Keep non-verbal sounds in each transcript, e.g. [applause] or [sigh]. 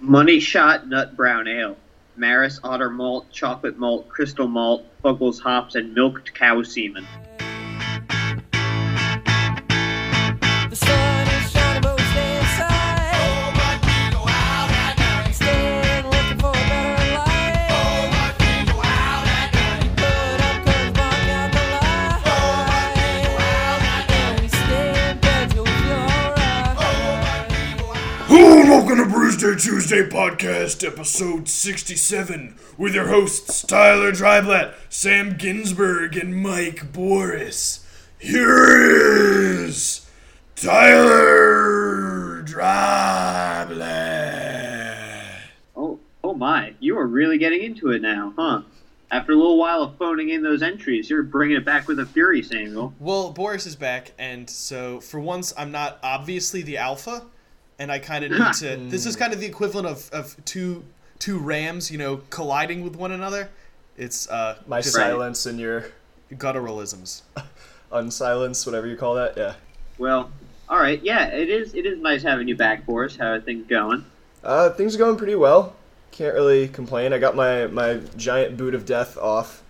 Money Shot Nut Brown Ale. Maris Otter Malt, Chocolate Malt, Crystal Malt, Fuggles Hops, and Milked Cow Semen. Tuesday Podcast, episode 67, with your hosts Tyler Dryblatt, Sam Ginsberg, and Mike Borys. Here is Tyler Dryblatt. Oh, oh my! You are really getting into it now, huh? After a little while of phoning in those entries, you're bringing it back with a fury, Samuel. Well, Borys is back, and so for once, I'm not obviously the alpha, and I kind of [laughs] need to. this is kind of the equivalent of, of two two rams, you know, colliding with one another. It's uh, My just silence and your gutturalisms. [laughs] unsilence, whatever you call that. Yeah. Well, all right, yeah, it is. It is nice having you back, Borys. How are things going? Uh, things are going pretty well. Can't really complain. I got my my giant boot of death off,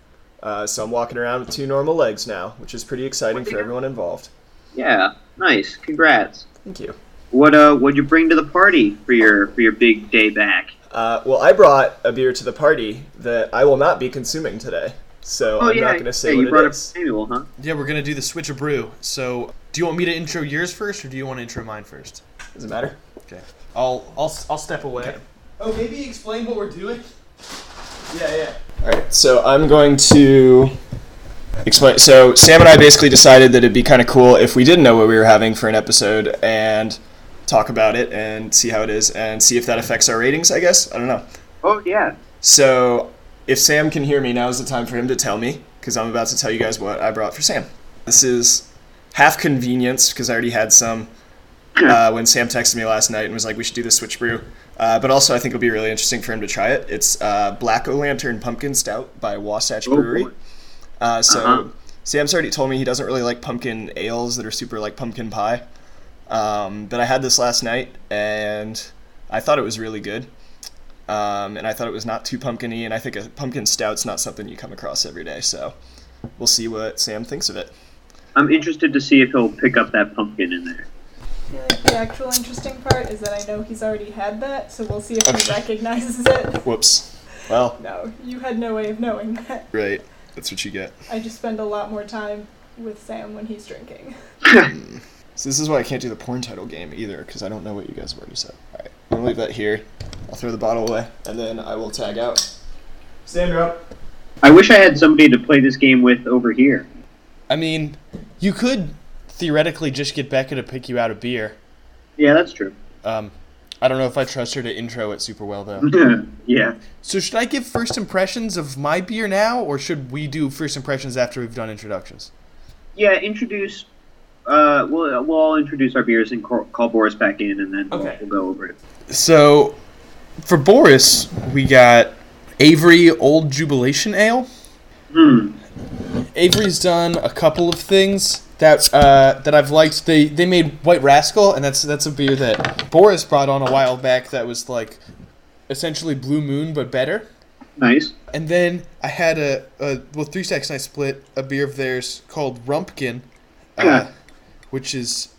uh, so I'm walking around with two normal legs now, which is pretty exciting for everyone involved. Yeah, nice. Congrats. Thank you. What uh, what'd you bring to the party for your for your big day back? Uh, well, I brought a beer to the party that I will not be consuming today, so Oh I'm yeah, not going to say yeah, what you it up is. Samuel, huh? Yeah, we're gonna do the Switchabrew. So, do you want me to intro yours first, or do you want to intro mine first? Doesn't matter. Okay. I'll I'll I'll step away. Oh, maybe explain what we're doing. Yeah, yeah. All right, so I'm going to explain. So Sam and I basically decided that it'd be kind of cool if we didn't know what we were having for an episode and talk about it and see how it is and see if that affects our ratings. I guess I don't know. Oh yeah. So if Sam can hear me, now is the time for him to tell me because I'm about to tell you guys what I brought for Sam. This is half convenience because I already had some uh, when Sam texted me last night and was like, "We should do the switch brew." Uh, but also, I think it'll be really interesting for him to try it. It's uh, Black O Lantern Pumpkin Stout by Wasatch Oh, Brewery. Uh, so Uh-huh. Sam's already told me he doesn't really like pumpkin ales that are super like pumpkin pie. Um, but I had this last night and I thought it was really good. Um, and I thought it was not too pumpkiny, and I think a pumpkin stout's not something you come across every day. So we'll see what Sam thinks of it. I'm interested to see if he'll pick up that pumpkin in there. I feel like the actual interesting part is that I know he's already had that, so we'll see if he [laughs] recognizes it. Whoops. Well, [laughs] No, you had no way of knowing that. right. That's what you get. I just spend a lot more time with Sam when he's drinking. [laughs] So this is why I can't do the porn title game either, because I don't know what you guys have already said. All right, I'm gonna leave that here. I'll throw the bottle away, and then I will tag out. Stand up. I wish I had somebody to play this game with over here. I mean, you could theoretically just get Becca to pick you out a beer. Yeah, that's true. Um, I don't know if I trust her to intro it super well though. [laughs] yeah. So should I give first impressions of my beer now, or should we do first impressions after we've done introductions? Yeah, introduce. Uh, we'll we'll all introduce our beers and call, call Borys back in, and then we'll, we'll go over it. So, for Borys, we got Avery Old Jubilation Ale. Hmm. Avery's done a couple of things that uh, that I've liked. They they made White Rascal, and that's that's a beer that Borys brought on a while back. That was like essentially Blue Moon, but better. Nice. And then I had a, a well, Three Stacks and I split a beer of theirs called Rumpkin, uh, Yeah. Which is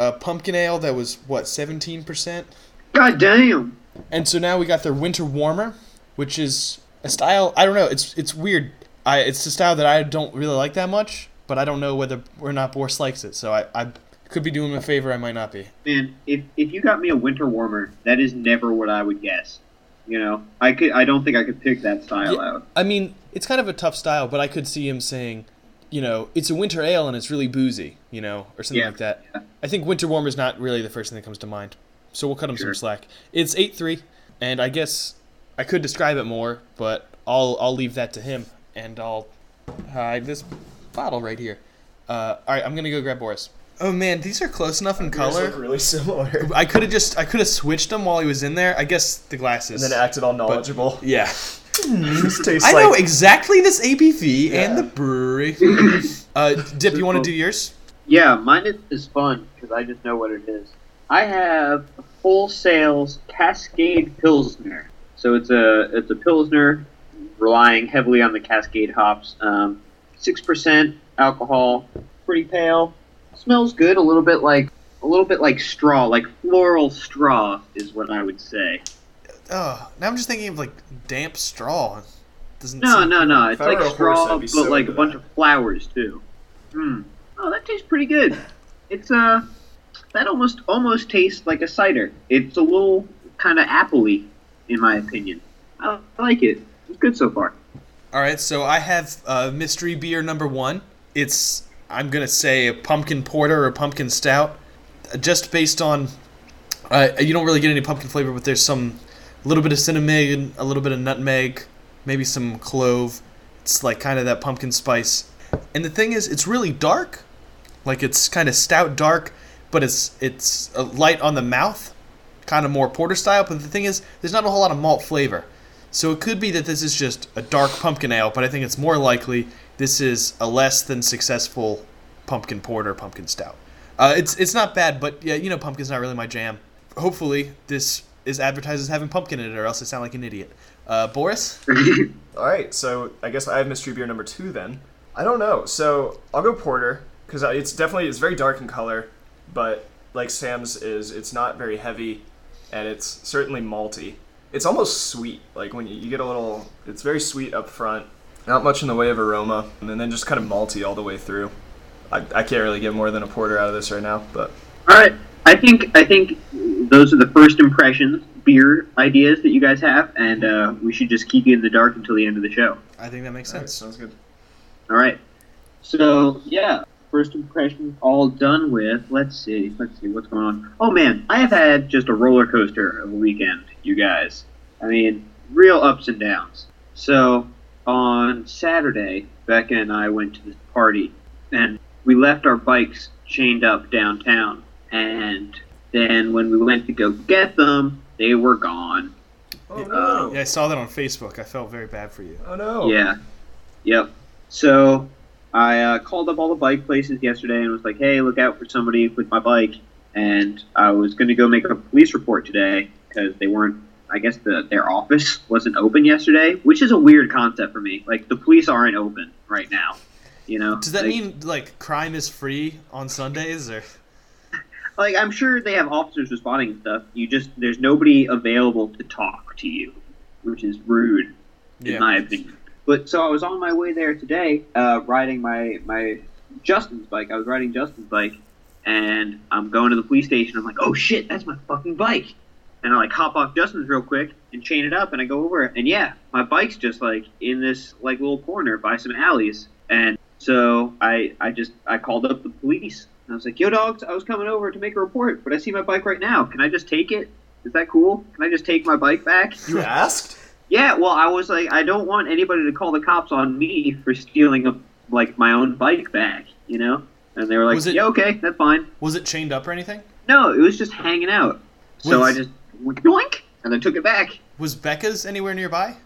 a pumpkin ale that was what seventeen percent. God damn. And so now we got their Winter Warmer, which is a style. I don't know. It's it's weird. I it's a style that I don't really like that much, but I don't know whether or not Borys likes it. So I, I could be doing him a favor. I might not be. Man, if if you got me a winter warmer, that is never what I would guess. You know, I could. I don't think I could pick that style Yeah. out. I mean, it's kind of a tough style, but I could see him saying, you know, it's a winter ale and it's really boozy, you know, or something Yeah, like that. yeah. I think winter warmer is not really the first thing that comes to mind. So we'll cut him Sure. some slack. It's eight three, and I guess I could describe it more, but I'll I'll leave that to him, and I'll hide this bottle right here. Uh, all right, I'm gonna go grab Borys. Oh man, these are close enough in Yours color. look really similar. I could have just I could have switched them while he was in there. I guess the glasses. and then acted all knowledgeable. yeah. This tastes I like know exactly this ABV and the brewery. [laughs] uh, Dip, you want to do yours? Yeah, mine is, is fun because I just know what it is. I have a Full Sails Cascade Pilsner. So it's a it's a Pilsner relying heavily on the Cascade hops. Um, Six percent alcohol, pretty pale. Smells good. A little bit like a little bit like straw, like floral straw is what I would say. Oh, now I'm just thinking of like damp straw. Doesn't No, no, no. It's If I were like a horse, straw, but so like a bunch of flowers too. Hmm. Oh, that tastes pretty good. It's uh, that almost almost tastes like a cider. It's a little kind of appley, in my opinion. I, like it. It's good so far. All right, so I have uh, mystery beer number one. It's I'm gonna say a pumpkin porter or pumpkin stout, just based on. Uh, you don't really get any pumpkin flavor, but there's some, a little bit of cinnamon, a little bit of nutmeg, maybe some clove. It's like kind of that pumpkin spice. And the thing is, it's really dark, like it's kind of stout dark, but it's it's light on the mouth, kind of more porter style. But the thing is, there's not a whole lot of malt flavor. So it could be that this is just a dark pumpkin ale, but I think it's more likely this is a less than successful pumpkin porter, pumpkin stout. Uh, it's it's not bad, but yeah, you know, pumpkin's not really my jam. Hopefully, this is advertised as having pumpkin in it, or else I sound like an idiot. Uh, Borys, [laughs] All right, so I guess I have mystery beer number two then. I don't know. So I'll go porter because it's definitely it's very dark in color, but like Sam's is, it's not very heavy, and it's certainly malty. It's almost sweet. Like when you, you get a little, it's very sweet up front. Not much in the way of aroma, and then just kind of malty all the way through. I, I can't really get more than a porter out of this right now, but All right. I think I think those are the first impressions, beer ideas that you guys have, and uh, we should just keep you in the dark until the end of the show. I think that makes all right, sense. sounds good. All right. So yeah, first impressions all done with. Let's see. Let's see what's going on. Oh man, I have had just a roller coaster of a weekend, you guys. I mean, real ups and downs. So on Saturday, Becca and I went to this party, and we left our bikes chained up downtown. And then when we went to go get them, they were gone. Oh no! Yeah, I saw that on Facebook. I felt very bad for you. Oh no! Yeah. Yep. So I uh, called up all the bike places yesterday and was like, "Hey, look out for somebody with my bike." And I was going to go make a police report today because they weren't. I guess the their office [laughs] wasn't open yesterday, which is a weird concept for me. Like the police aren't open right now. You know. Does that Like- mean like crime is free on Sundays, or like I'm sure they have officers responding and stuff. You just there's nobody available to talk to you, which is rude in yeah? my opinion. But so I was on my way there today, uh, riding my my Justin's bike. I was riding Justin's bike, and I'm going to the police station. I'm like, oh shit, that's my fucking bike. And I like hop off Justin's real quick and chain it up, and I go over. It, and yeah, my bike's just like in this like little corner by some alleys. And so I I just I called up the police. I was like, yo dogs, I was coming over to make a report, but I see my bike right now. Can I just take it? Is that cool? Can I just take my bike back? You [laughs] asked? Yeah, well, I was like, I don't want anybody to call the cops on me for stealing a like my own bike back, you know. And they were like, it- "Yeah, okay, that's fine." Was it chained up or anything? No, it was just hanging out. So I just went yoink, and then took it back. Was Becca's anywhere nearby?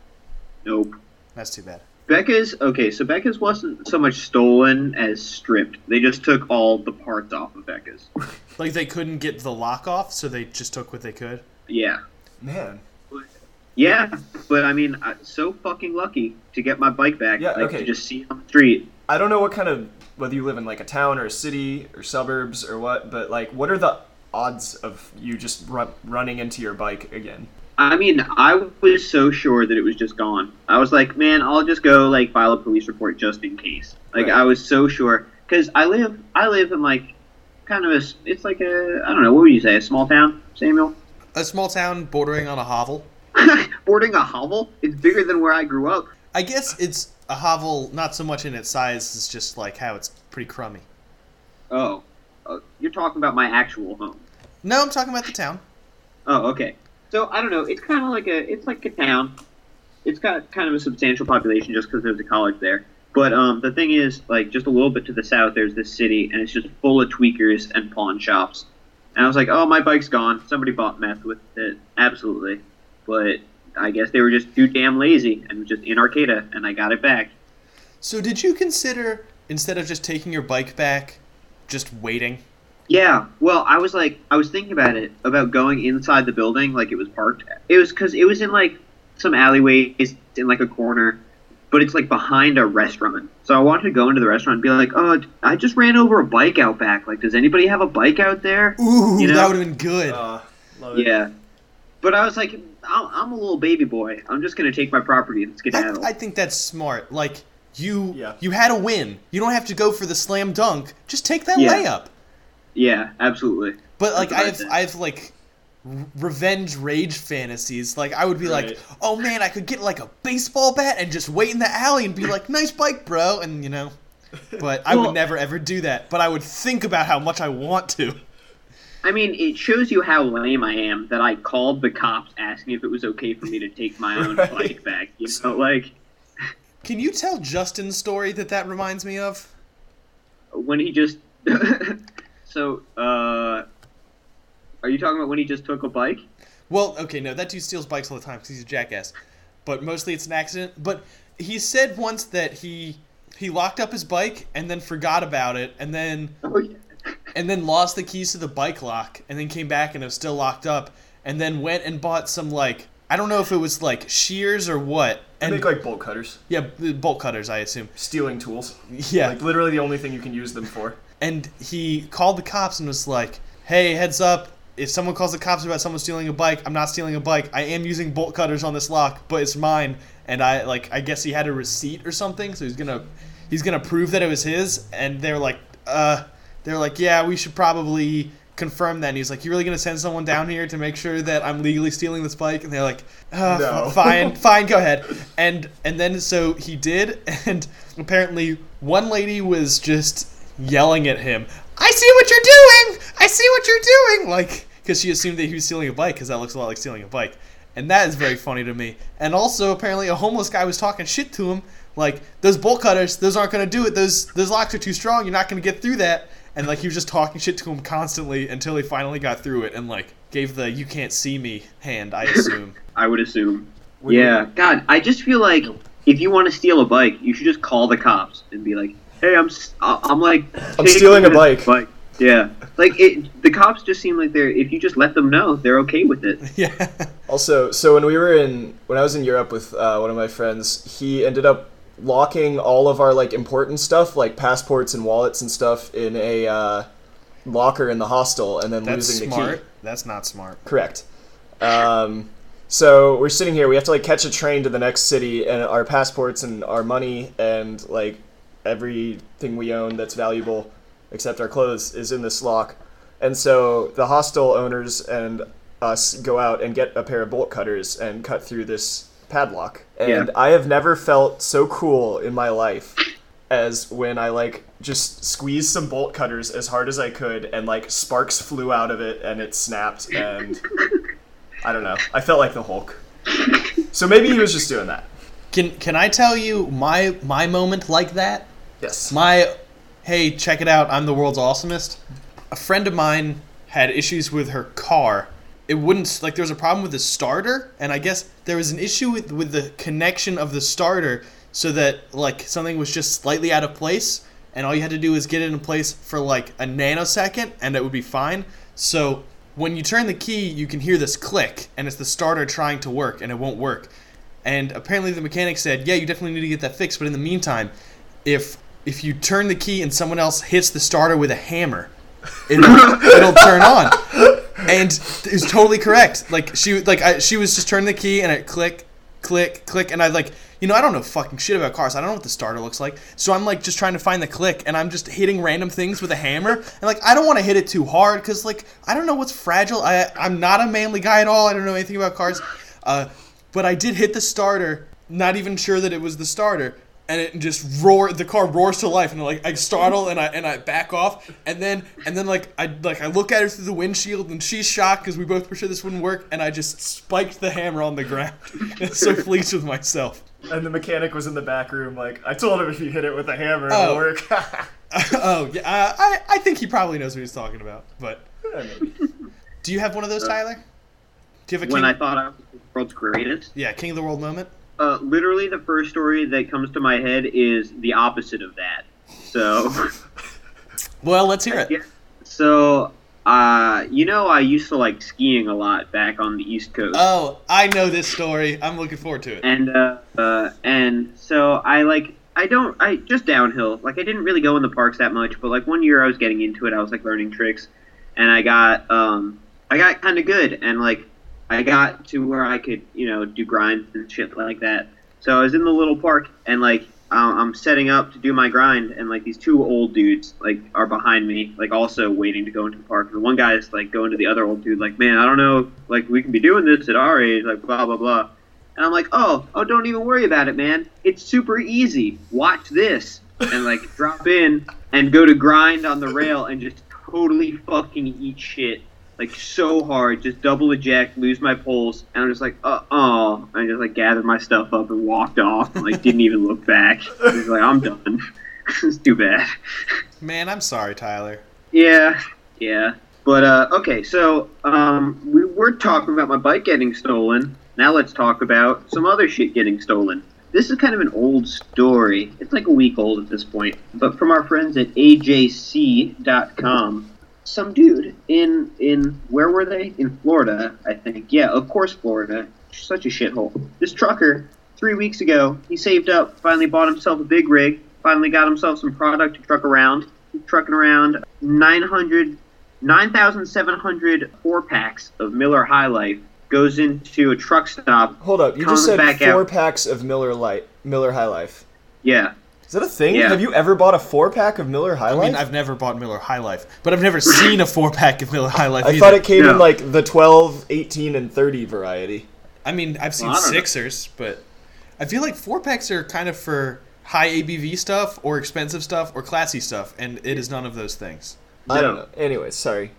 Nope. That's too bad. Becca's okay. So Becca's wasn't so much stolen as stripped. They just took all the parts off of Becca's. [laughs] Like they couldn't get the lock off, so they just took what they could. Yeah, Man. yeah. But I mean, I, so fucking lucky to get my bike back. Yeah, like, okay. To just see it on the street. I don't know what kind of whether you live in like a town or a city or suburbs or what, but like, what are the odds of you just run, running into your bike again? I mean, I was so sure that it was just gone. I was like, man, I'll just go like file a police report just in case. Like Right. I was so sure because I live, I live in like kind of a, it's like a, I don't know, what would you say, a small town, Samuel? A small town bordering on a hovel. [laughs] Bordering a hovel. It's bigger than where I grew up. I guess it's a hovel, not so much in its size, it's just like how it's pretty crummy. Oh, uh, you're talking about my actual home. No, I'm talking about the town. Oh, okay. So I don't know. It's kind of like a, it's like a town. It's got kind of a substantial population just because there's a college there. But um, the thing is, like, just a little bit to the south, there's this city, and it's just full of tweakers and pawn shops. And I was like, oh, my bike's gone. Somebody bought meth with it. Absolutely. But I guess they were just too damn lazy and just in Arcata, and I got it back. So did you consider instead of just taking your bike back, just waiting? Yeah, well, I was like, I was thinking about it, about going inside the building, like it was parked. It was because it was in like some alleyways in like a corner, but it's like behind a restaurant. So I wanted to go into the restaurant and be like, oh, I just ran over a bike out back. Like, does anybody have a bike out there? Ooh, You know? that would have been good. Uh. Yeah. But I was like, I'm I'm a little baby boy. I'm just gonna take my property and I, skedaddle. I think that's smart. Like you, Yeah. you had a win. You don't have to go for the slam dunk. Just take that Yeah. layup. Yeah, absolutely. But like I have. I have like revenge rage fantasies. Like I would be like, oh man, I could get like a baseball bat and just wait in the alley and be like, nice bike, bro, and you know. But I Well- would never ever do that. But I would think about how much I want to. I mean, it shows you how lame I am that I called the cops asking if it was okay for me to take my own [laughs] Right. bike back. You know, like [laughs] Can you tell Justin's story that that reminds me of? when he just. [laughs] so, uh, are you talking about when he just took a bike? Well, okay, no, that dude steals bikes all the time because he's a jackass. But mostly it's an accident. But he said once that he he locked up his bike and then forgot about it and then Oh yeah. and then lost the keys to the bike lock and then came back and it was still locked up and then went and bought some like I don't know if it was like shears or what I and make like bolt cutters, yeah bolt cutters I assume stealing tools. yeah Like literally the only thing you can use them for. And he called the cops and was like, "Hey, heads up! If someone calls the cops about someone stealing a bike, I'm not stealing a bike. I am using bolt cutters on this lock, but it's mine." And I like, I guess he had a receipt or something, so he's gonna, he's gonna prove that it was his. And they're like, uh, they're like, "Yeah, we should probably." confirm that and he's like you really gonna send someone down here to make sure that i'm legally stealing this bike and they're like uh, No. fine [laughs] fine go ahead and and then so he did [laughs] and apparently one lady was just yelling at him i see what you're doing! I see what you're doing! Like because she assumed that he was stealing a bike because that looks a lot like stealing a bike. And that is very funny to me. And also apparently a homeless guy was talking shit to him. Like those bolt cutters those aren't going to do it. Those those locks are too strong. You're not going to get through that. And like he was just talking shit to him constantly until he finally got through it and like gave the you can't see me hand i assume. [laughs] I would assume. Would yeah. God, I just feel like if you want to steal a bike, you should just call the cops and be like, "Hey, I'm s- I- I'm like I'm stealing a this bike." Yeah. Like it, the cops just seem like they're. If you just let them know, they're okay with it. [laughs] yeah Also, so when we were in, when I was in Europe with uh, one of my friends, he ended up locking all of our like important stuff, like passports and wallets and stuff, in a uh, locker in the hostel, and then that's losing the smart key. that's not smart Correct. Um, so we're sitting here. We have to like catch a train to the next city, and our passports and our money and like everything we own that's valuable, except our clothes, is in this lock. And so the hostel owners and us go out and get a pair of bolt cutters and cut through this padlock. And Yeah. I have never felt so cool in my life as when I like just squeezed some bolt cutters as hard as I could and like sparks flew out of it and it snapped and I don't know. I felt like the Hulk. So maybe he was just doing that. can can i tell you my my moment like that Yes. my hey check it out i'm the world's awesomest. A friend of mine had issues with her car. It wouldn't like there was a problem with the starter and i guess there was an issue with, with the connection of the starter so that like something was just slightly out of place and all you had to do was get it in place for like a nanosecond and it would be fine. So when you turn the key you can hear this click and it's the starter trying to work and it won't work. And apparently the mechanic said, "Yeah, you definitely need to get that fixed, but in the meantime, if if you turn the key and someone else hits the starter with a hammer, it'll, it'll turn on." And it's totally correct. Like she like I, she was just turning the key and it click click click and I like you know I don't know fucking shit about cars. I don't know what the starter looks like. So I'm like just trying to find the click and I'm just hitting random things with a hammer and like I don't want to hit it too hard cuz like I don't know what's fragile. I I'm not a manly guy at all. I don't know anything about cars. Uh but I did hit the starter, not even sure that it was the starter, and it just roared. The car roars to life, and like I startle and I and I back off, and then and then like I like I look at her through the windshield, and she's shocked because we both were sure this wouldn't work, and I just spiked the hammer on the ground. [laughs] and so pleased with myself. And the mechanic was in the back room like, I told him if you hit it with a hammer it'll Oh. work. [laughs] oh yeah, uh, I I think he probably knows what he's talking about. But do you have one of those, Tyler? Do you have a When king? I thought I was the world's greatest, yeah, king of the world moment. Uh, literally the first story that comes to my head is the opposite of that. So, [laughs] Well, let's hear it. yeah. So, uh, you know, I used to like skiing a lot back on the East Coast. Oh, I know this story. I'm looking forward to it. and uh, uh, and so I like I don't I just downhill like I didn't really go in the parks that much but like one year I was getting into it I was like learning tricks and I got um I got kind of good and like I got to where I could you know do grinds and shit like that so I was in the little park and like um, I'm setting up to do my grind and like these two old dudes like are behind me like also waiting to go into the park and one guy's like going to the other old dude like man I don't know like we can be doing this at our age like blah blah blah and I'm like, oh, oh, don't even worry about it, man. It's super easy. Watch this. And like drop in and go to grind on the rail and just totally fucking eat shit. Like so hard, just double eject, lose my pulse, and I'm just like, uh oh. I just like gathered my stuff up and walked off. And, like didn't even look back. [laughs] I was like, I'm done. [laughs] it's too bad. Man, I'm sorry, Tyler. Yeah, yeah. But uh, okay, so um, we were talking about my bike getting stolen. Now let's talk about some other shit getting stolen. This is kind of an old story. It's like a week old at this point. But from our friends at AJC.com, some dude in in where were they? In Florida, I think. Yeah, of course, Florida. Such a shithole. This trucker, three weeks ago, he saved up, finally bought himself a big rig, finally got himself some product to truck around. He's trucking around 900 9,700 four packs of Miller High Life goes into a truck stop. Hold up, you just said four out. packs of Miller Light, Miller High Life. Yeah. Is that a thing? Yeah. Have you ever bought a four pack of Miller High I Life? mean, I've never bought Miller High Life, but I've never [laughs] seen a four pack of Miller High Life. I either. thought it came in like the 12, 18, and 30 variety. I mean, I've seen Well, I don't know. Sixers, but I feel like four packs are kind of for high ABV stuff or expensive stuff or classy stuff, and it is none of those things. I don't know. Anyways, sorry.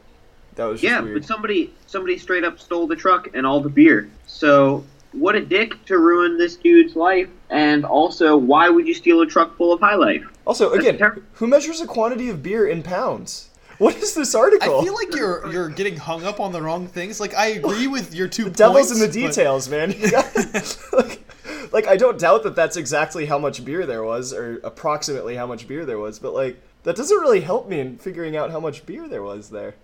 That was just Yeah, weird. but somebody somebody straight up stole the truck and all the beer. So what a dick to ruin this dude's life and also why would you steal a truck full of High Life? also, That's again, terrible. who measures a quantity of beer in pounds? [laughs] What is this article? I feel like you're you're getting hung up on the wrong things. Like I agree with your two [laughs] the devil's points, in the but- details, man. You [laughs] like, like, I don't doubt that that's exactly how much beer there was, or approximately how much beer there was, but like that doesn't really help me in figuring out how much beer there was there.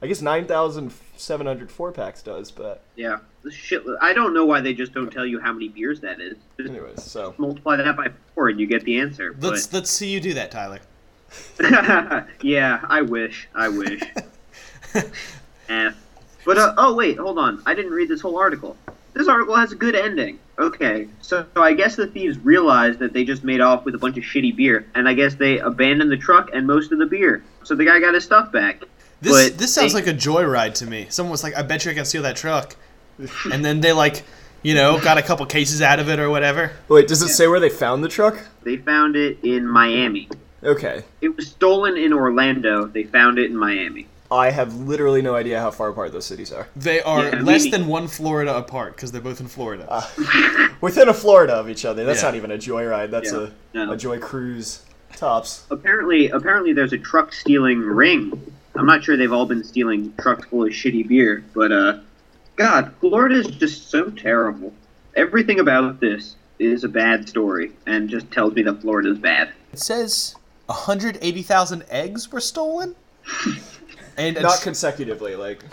I guess nine thousand seven hundred four packs does, but Yeah. Shit I don't know why they just don't tell you how many beers that is. Just anyways, so multiply that by 4 and you get the answer. Let's But let's see you do that, Tyler. [laughs] yeah, I wish. I wish. [laughs] eh. But uh, oh wait, hold on. I didn't read this whole article. This article has a good ending. Okay, so, so I guess the thieves realized that they just made off with a bunch of shitty beer, and I guess they abandoned the truck and most of the beer. So the guy got his stuff back. This But this sounds they- like a joyride to me. Someone was like, "I bet you I can steal that truck," and then they like, you know, got a couple cases out of it or whatever. wait, does it say where they found the truck? They found it in Miami. Okay, It was stolen in Orlando. They found it in Miami. I have literally no idea how far apart those cities are. They are Yeah, less than one Florida apart because they're both in Florida. [laughs] Within a Florida of each other. That's Yeah. not even a joyride. That's Yeah, a, no. a joy cruise. Tops. apparently apparently there's a truck stealing ring. I'm not sure they've all been stealing trucks full of shitty beer, but uh God, Florida is just so terrible. Everything about this is a bad story and just tells me that Florida's bad. it says 180,000 eggs were stolen, [laughs] and Not tr- consecutively, like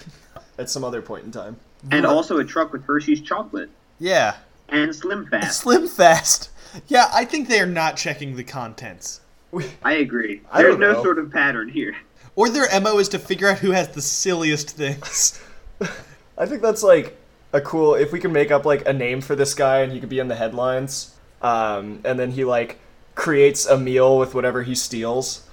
at some other point in time. And also a truck with Hershey's chocolate yeah, and Slim Fast. [laughs] Slim Fast. Yeah, I think they are not checking the contents. I agree. [laughs] I There's don't no know. sort of pattern here. Or their mo is to figure out who has the silliest things. I think that's like a cool. If we can make up like a name for this guy and he could be in the headlines, um, and then he like creates a meal with whatever he steals.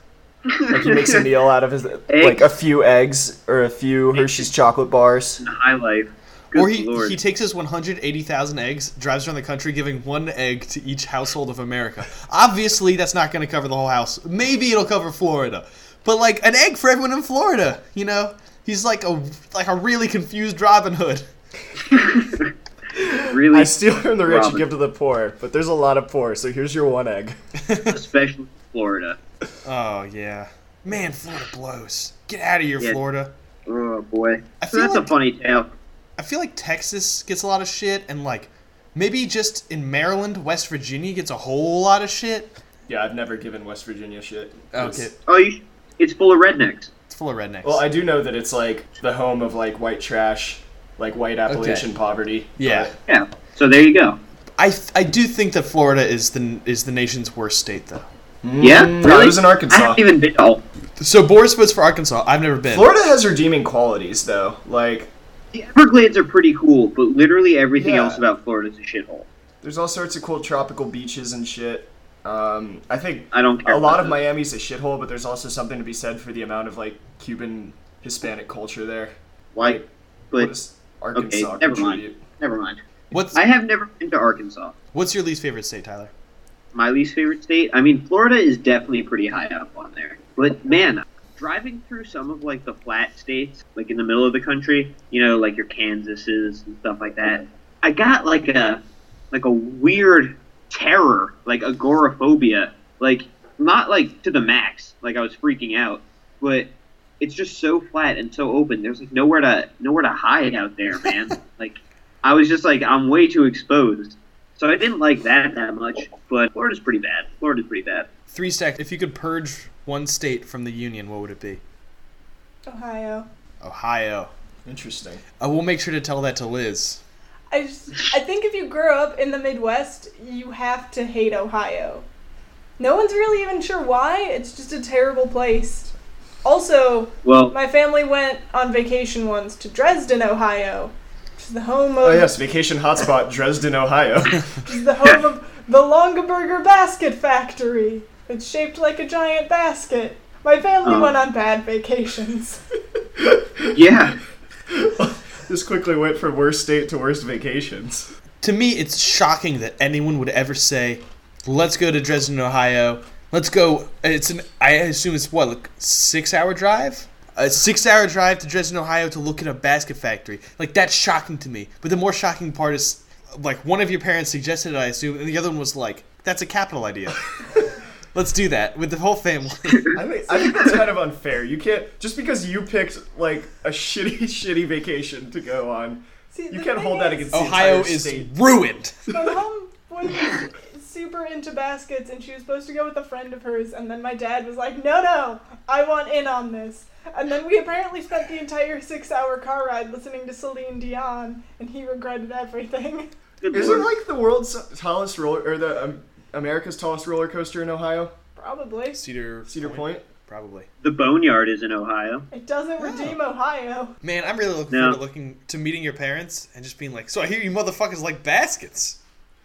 Like he makes a [laughs] meal out of his like a few eggs or a few Hershey's chocolate bars. High life. Good or he, lord. he takes his 180,000 eggs, drives around the country giving one egg to each household of America. Obviously, that's not going to cover the whole house. Maybe it'll cover Florida. But like an egg for everyone in Florida, you know? He's like a like a really confused Robin Hood. [laughs] really I steal from the rich and give to the poor, but there's a lot of poor, so here's your one egg. [laughs] especially Florida. Oh yeah. Man, Florida blows. Get out of here, Yeah. Florida. Oh boy. I So feel that's like- a funny tale. I feel like Texas gets a lot of shit and like maybe just in Maryland, West Virginia gets a whole lot of shit. Yeah, I've never given West Virginia shit. Okay. Oh, you it's full of rednecks. It's full of rednecks. Well, I do know that it's like the home of like white trash, like white Appalachian poverty. yeah, Yeah. So there you go. I th- I do think that Florida is the is the nation's worst state though. Yeah. Mm, really? I was in Arkansas. I haven't even been. Oh, So Borys votes for Arkansas. I've never been. Florida has redeeming qualities though. Like the Everglades are pretty cool, but literally everything Yeah. else about Florida is a shithole. there's all sorts of cool tropical beaches and shit. Um, I think I don't care. a lot of those. Miami's a shithole, but there's also something to be said for the amount of like Cuban Hispanic culture there. Why? What But does Arkansas okay, never mind. never mind. What's I have never been to Arkansas. what's your least favorite state, Tyler? My least favorite state. I mean, Florida is definitely pretty high up on there. But man, driving through some of like the flat states, like in the middle of the country, you know, like your Kansases and stuff like that. I got like a like a weird terror, like agoraphobia, like not like to the max, like I was freaking out, but it's just so flat and so open. There's like nowhere to nowhere to hide out there, [laughs] man. like I was just like I'm way too exposed. So I didn't like that that much, but Florida's pretty bad. Florida's pretty bad. Three stack. If you could purge one state from the union, what would it be? Ohio. Ohio. Interesting. Uh, we'll make sure to tell that to Liz. I just, I think if you grow up in the Midwest, you have to hate Ohio. No one's really even sure why. It's just a terrible place. Also, Well, my family went on vacation once to Dresden, Ohio, which is the home of Oh yes, vacation hotspot, Dresden, Ohio. [laughs] which is the home of the Longaberger Basket Factory. It's shaped like a giant basket. My family Oh. went on bad vacations. yeah. [laughs] this quickly went from worst state to worst vacations. To me, it's shocking that anyone would ever say, "Let's go to Dresden, Ohio. Let's go." It's an. I assume it's what, like six-hour drive. A six-hour drive to Dresden, Ohio, to look at a basket factory. Like that's shocking to me. But the more shocking part is, like, one of your parents suggested it, I assume, and the other one was like, "That's a capital idea. [laughs] Let's do that with the whole family." [laughs] I think I think that's kind of unfair. You can't just because you picked like a [laughs] shitty, shitty vacation to go on. See, You can't thing hold that against the Ohio is state. ruined. [laughs] My mom was super into baskets, and she was supposed to go with a friend of hers, and then my dad was like, "No, no, I want in on this." And then we apparently spent the entire six-hour car ride listening to Celine Dion, and he regretted everything. Is it like the world's tallest roller or the um, America's tallest roller coaster in Ohio? Probably. Cedar Cedar Point. probably. the Boneyard is in Ohio. It doesn't redeem Ohio. Man, I'm really looking No. forward to looking to meeting your parents and just being like, so I hear you motherfuckers like baskets.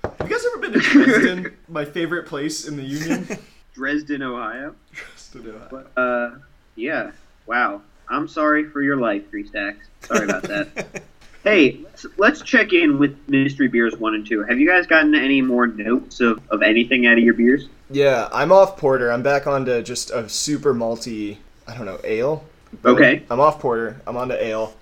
Have you guys ever been to Dresden? [laughs] my favorite place in the Union. [laughs] Dresden, Ohio. Dresden, Ohio. But uh, yeah. Wow. I'm sorry for your life, Three Stacks. Sorry about that. [laughs] hey, let's, check in with Mystery Beers 1 and 2. Have you guys gotten any more notes of, of anything out of your beers? Yeah, I'm off porter. I'm back onto just a super malty. I don't know ale. Okay. I'm off porter. I'm onto ale.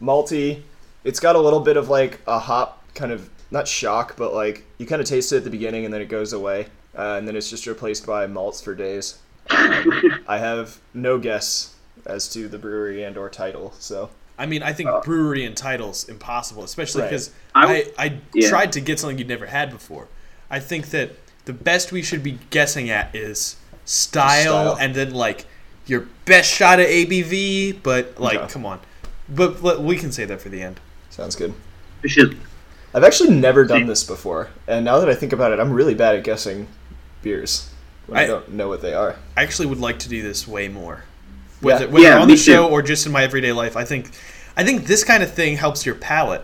Malty. It's got a little bit of like a hop kind of not shock, but like you kind of taste it at the beginning and then it goes away, uh, and then it's just replaced by malts for days. [laughs] I have no guess as to the brewery and or title, so I mean, I think oh. brewery and titles impossible, especially Right. because I I, I, yeah. tried to get something you'd never had before. I think that the best we should be guessing at is style, Style. and then like your best shot at ABV, but like, Okay. come on. But, but we can say that for the end. sounds good. Shizzle. I've actually never done this before, and now that I think about it, I'm really bad at guessing beers when I, I- don't know what they are. I actually would like to do this way more, Yeah. whether, whether Yeah, on the show too. or just in my everyday life. I think, I think this kind of thing helps your palate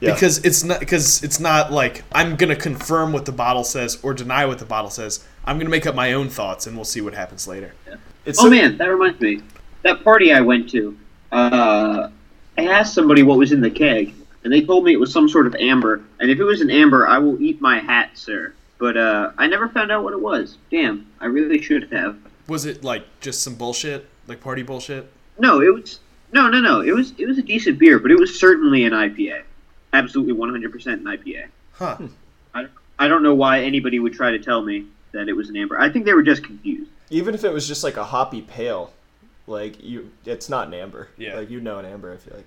Yeah. because it's not because it's not like I'm gonna confirm what the bottle says or deny what the bottle says. I'm gonna make up my own thoughts, and we'll see what happens later. It's Oh so- man, that reminds me. That party I went to, uh, I asked somebody what was in the keg, and they told me it was some sort of amber. And if it was an amber, I will eat my hat, sir. But uh, I never found out what it was. Damn, I really should have. Was it like just some bullshit, like party bullshit? No, it was no, no, no. It was it was a decent beer, but it was certainly an IPA. Absolutely, one hundred percent an IPA. Huh? Hmm. I, I don't know why anybody would try to tell me that it was an amber. I think they were just confused. even if it was just like a hoppy pale, like you, it's not an amber. Yeah. like you know an amber. I feel like.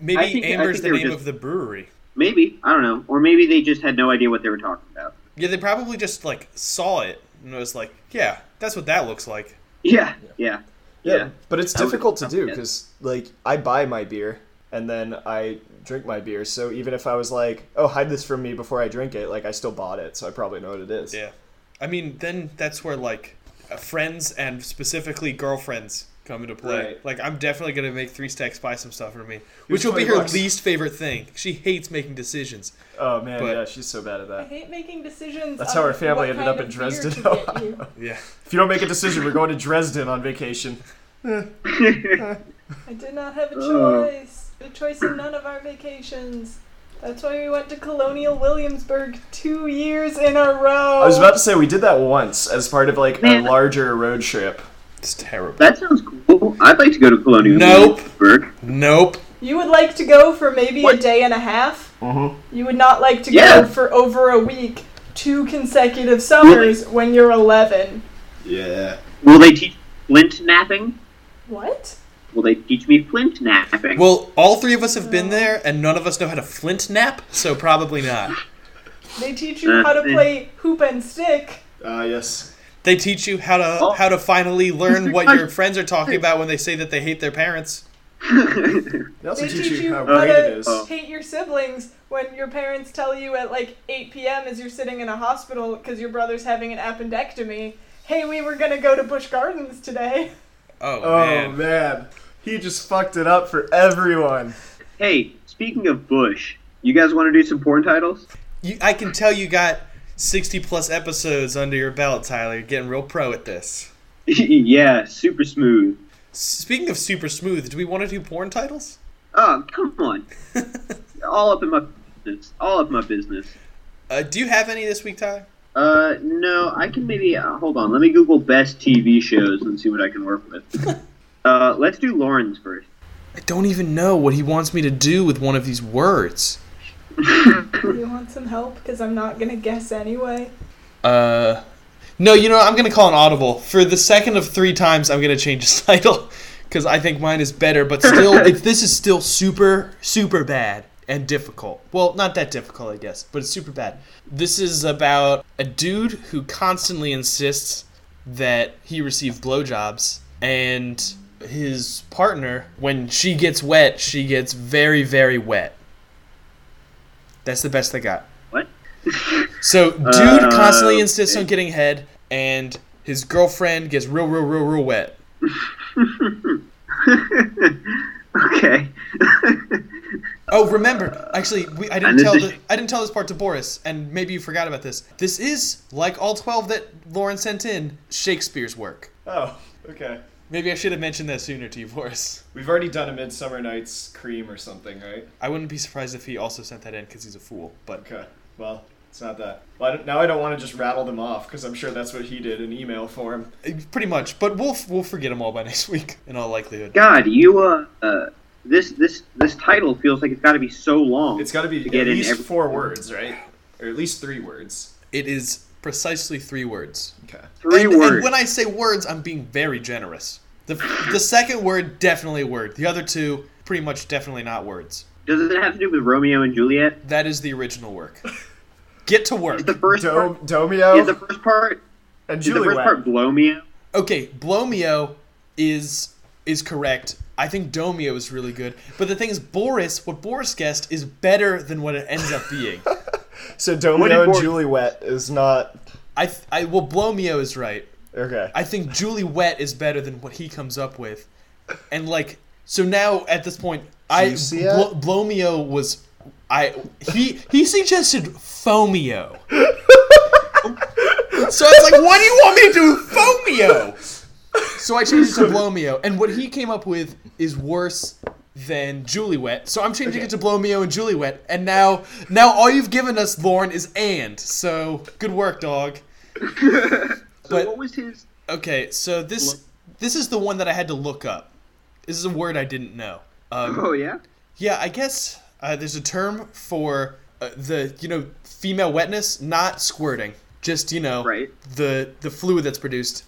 Maybe I think- Amber's the they name just- of the brewery. Maybe I don't know, or maybe they just had no idea what they were talking about. Yeah, they probably just like saw it and was like, "Yeah, that's what that looks like." Yeah, yeah. Yeah, Yeah. but it's I would- difficult to do yeah. because like I buy my beer and then I drink my beer. So even if I was like, "Oh, hide this from me before I drink it," like I still bought it, so I probably know what it is. Yeah. I mean, then that's where like uh, friends and specifically girlfriends come into play. Right. Like, I'm definitely gonna make three stacks buy some stuff for me, which will be her bucks. least favorite thing. She hates making decisions. Oh man, But- yeah, she's so bad at that. I hate making decisions. That's how our family ended up in Dresden, Ohio. [laughs] Yeah. If you don't make a decision, we're going to Dresden on vacation. I did not have a [laughs] choice. A choice in none of our vacations. That's why we went to Colonial Williamsburg two years in a row. I was about to say we did that once as part of like a larger road trip. It's terrible. That sounds cool. I'd like to go to Colonial Nope. Williamsburg. Nope. You would like to go for maybe a day and a half. Mm-hmm. You would not like to Yeah. go for over a week, two consecutive summers when you're 11. Yeah. Will they teach flint knapping? What? Will they teach me flint knapping? Well, all three of us have been there, and none of us know how to flint knap, so probably not. They teach you how to play hoop and stick. Ah, yes. They teach you how to Oh. how to finally learn what your [laughs] friends are talking about when they say that they hate their parents. [laughs] They also They teach, teach you you how how to is. Oh. hate your siblings when your parents tell you at like 8 p.m. as you're sitting in a hospital because your brother's having an appendectomy. Hey, we were gonna go to Busch Gardens today. Oh, Oh man. man. he just fucked it up for everyone. hey, speaking of Bush, you guys want to do some porn titles? You, I can tell you got 60 plus episodes under your belt, Tyler. You're getting real pro at this. [laughs] yeah, super smooth. Speaking of super smooth, do we want to do porn titles? Oh, come on. [laughs] All up in my business. All up in my business. Uh, do you have any this week, Tyler? Uh, no, I can maybe uh, hold on. Let me Google best TV shows and see what I can work with. [laughs] uh, let's do Lauren's first. I don't even know what he wants me to do with one of these words. You want some help? Because I'm not gonna guess anyway. Uh, no, you know, what? I'm gonna call an audible for the second of three times. I'm gonna change his [laughs] title because I think mine is better, but still, [laughs] it, this is still super, super bad and difficult. Well, not that difficult, I guess, but it's super bad. This is about a dude who constantly insists that he receive blowjobs, and his partner, when she gets wet, she gets very, very wet. That's the best I got. What? [laughs] So, dude Uh, constantly insists on getting head, and his girlfriend gets real, real, real, real wet. [laughs] okay. Oh, remember, actually, we, I didn't tell the, I didn't tell this part to Borys, and maybe you forgot about this. This is like all twelve that Lauren sent in, Shakespeare's work. Oh, okay. Maybe I should have mentioned that sooner to you, Borys. We've already done a Midsummer Night's Cream or something, right? I wouldn't be surprised if he also sent that in because he's a fool. But Okay. Well, it's not that. Well, I don't, now I don't want to just rattle them off because I'm sure that's what he did in email form. uh, pretty much. But we'll we'll forget them all by [laughs] next week, in all likelihood. God, you uh, uh, this this this title feels like it's got to be so long. It's got to be To at get least every- four words, right? Or at least three words. It is precisely three words. Okay. three and, words. and when I say words, I'm being very generous. The, the second word, definitely a word. The other two, pretty much definitely not words. Does it have to do with Romeo and Juliet? That is the original work. Get to work. Is the first Dom- part? Domio Is the first part? and Is the first part Blomeo? Okay, Blomio is is correct. I think Domio is really good. But the thing is, Borys, what Borys guessed, is better than what it ends up being. [laughs] So What did Domio and Bor- Julie Wet is not I, th- I well, Blomio is right. Okay. I think Julie Wet is better than what he comes up with, and like so now at this point, I? Blo- Blomio was I he he suggested Fomio. [laughs] so I was like, what do you want me to do Fomio? So I changed it to Blomio, and what he came up with is worse than Julie Wet. So I'm changing it to Blomio and Julie Wet, and now now all you've given us, Lauren, is and. So good work, dog. [laughs] So But- what was his? Okay, so this this is the one that I had to look up. This is a word I didn't know. Um, Oh yeah. yeah, I guess uh, there's a term for uh, the you know female wetness, not squirting, just you know Right. the the fluid that's produced.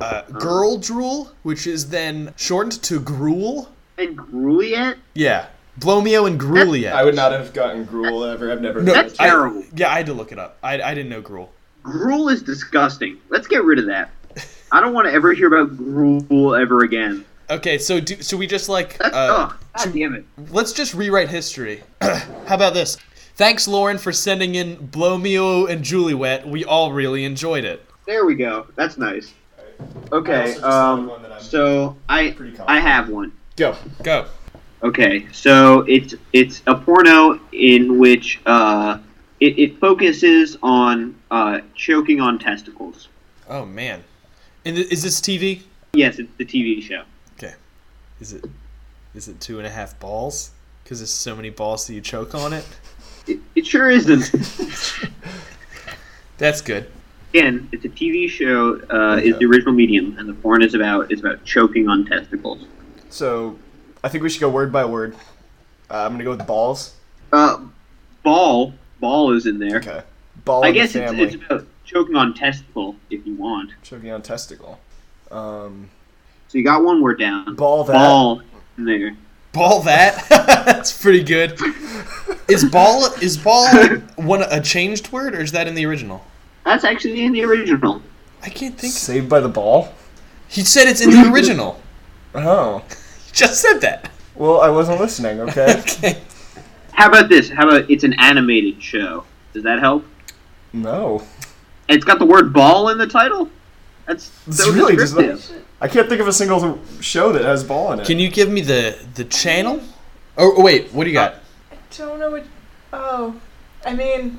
Uh, girl drool, which is then shortened to gruel. And Gruliet? Yeah, Blomio and Grueliet. I would not have gotten gruel ever. I've never. No, heard That's it. I- terrible. yeah, I had to look it up. I, I didn't know gruel. Gruel is disgusting. Let's get rid of that. I don't want to ever hear about gruel ever again. Okay, so do, so we just like That's uh, oh, God damn it. let's just rewrite history. [clears throat] How about this? Thanks, Lauren, for sending in Blow Mio and Julie Wet. We all really enjoyed it. There we go. That's nice. Okay. also just thought of Um. one that I'm So I. I have one. Go. Go. Okay. So it's it's a porno in which uh it, it focuses on uh choking on testicles. Oh man, and is this TV? Yes, it's the TV show. Okay. Is it is it two and a half balls? Because there's so many balls that you choke on it. It, it sure isn't. [laughs] That's good. Again, it's a TV show. Uh, is the original medium, and the porn is about is about choking on testicles. So, I think we should go word by word. Uh, I'm gonna go with balls. Uh, ball ball is in there. Okay. Ball I of guess it's, family. it's about choking on testicle if you want. Choking on testicle. Um, So you got one word down. ball that. Ball in there. Ball that. [laughs] That's pretty good. Is ball is ball one a changed word or is that in the original? That's actually in the original. I can't think. Saved by the ball. He said it's in the [laughs] original. Oh. He just said that. Well, I wasn't listening. Okay. [laughs] Okay. How about this? How about it's an animated show? Does that help? no. It's got the word ball in the title. That's It's so really just descriptive. I can't think of a single show that has ball in it. Can you give me the the channel? Oh, oh, wait, what do you got? I don't know what. Oh, I mean,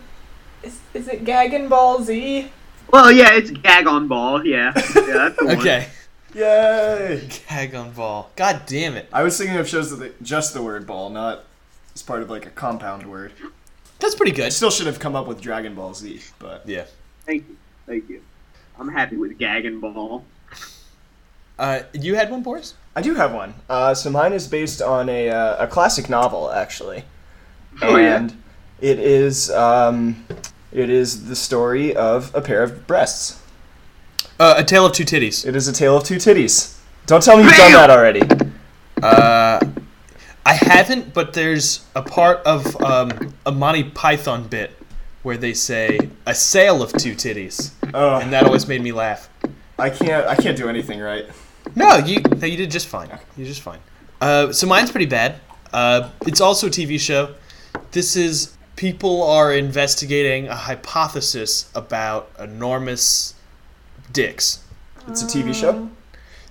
is, is it Gaggin' Ball Z? Well, yeah, it's gag on ball. Yeah, yeah, that's the one. [laughs] Okay. Yay! Gag on ball. God damn it. I was thinking of shows that they, just the word ball, not as part of like a compound word. That's pretty I good. still should have come up with Dragon Ball Z, but Yeah. Thank you, thank you. I'm happy with gag and ball. Uh, you had one, Borys? I do have one. Uh, so mine is based on a, uh, a classic novel, actually. Oh, yeah? and it is um, it is the story of a pair of breasts. Uh, a Tale of Two Titties. It is a tale of two titties. Don't tell me you've done that already. Uh, I haven't, but there's a part of um, a Monty Python bit where they say a sale of two titties, Oh, and that always made me laugh. I can't I can't do anything right. No, you no, you did just fine. You just fine. Uh, so mine's pretty bad. Uh, it's also a TV show. This is people are investigating a hypothesis about enormous dicks. It's a TV show.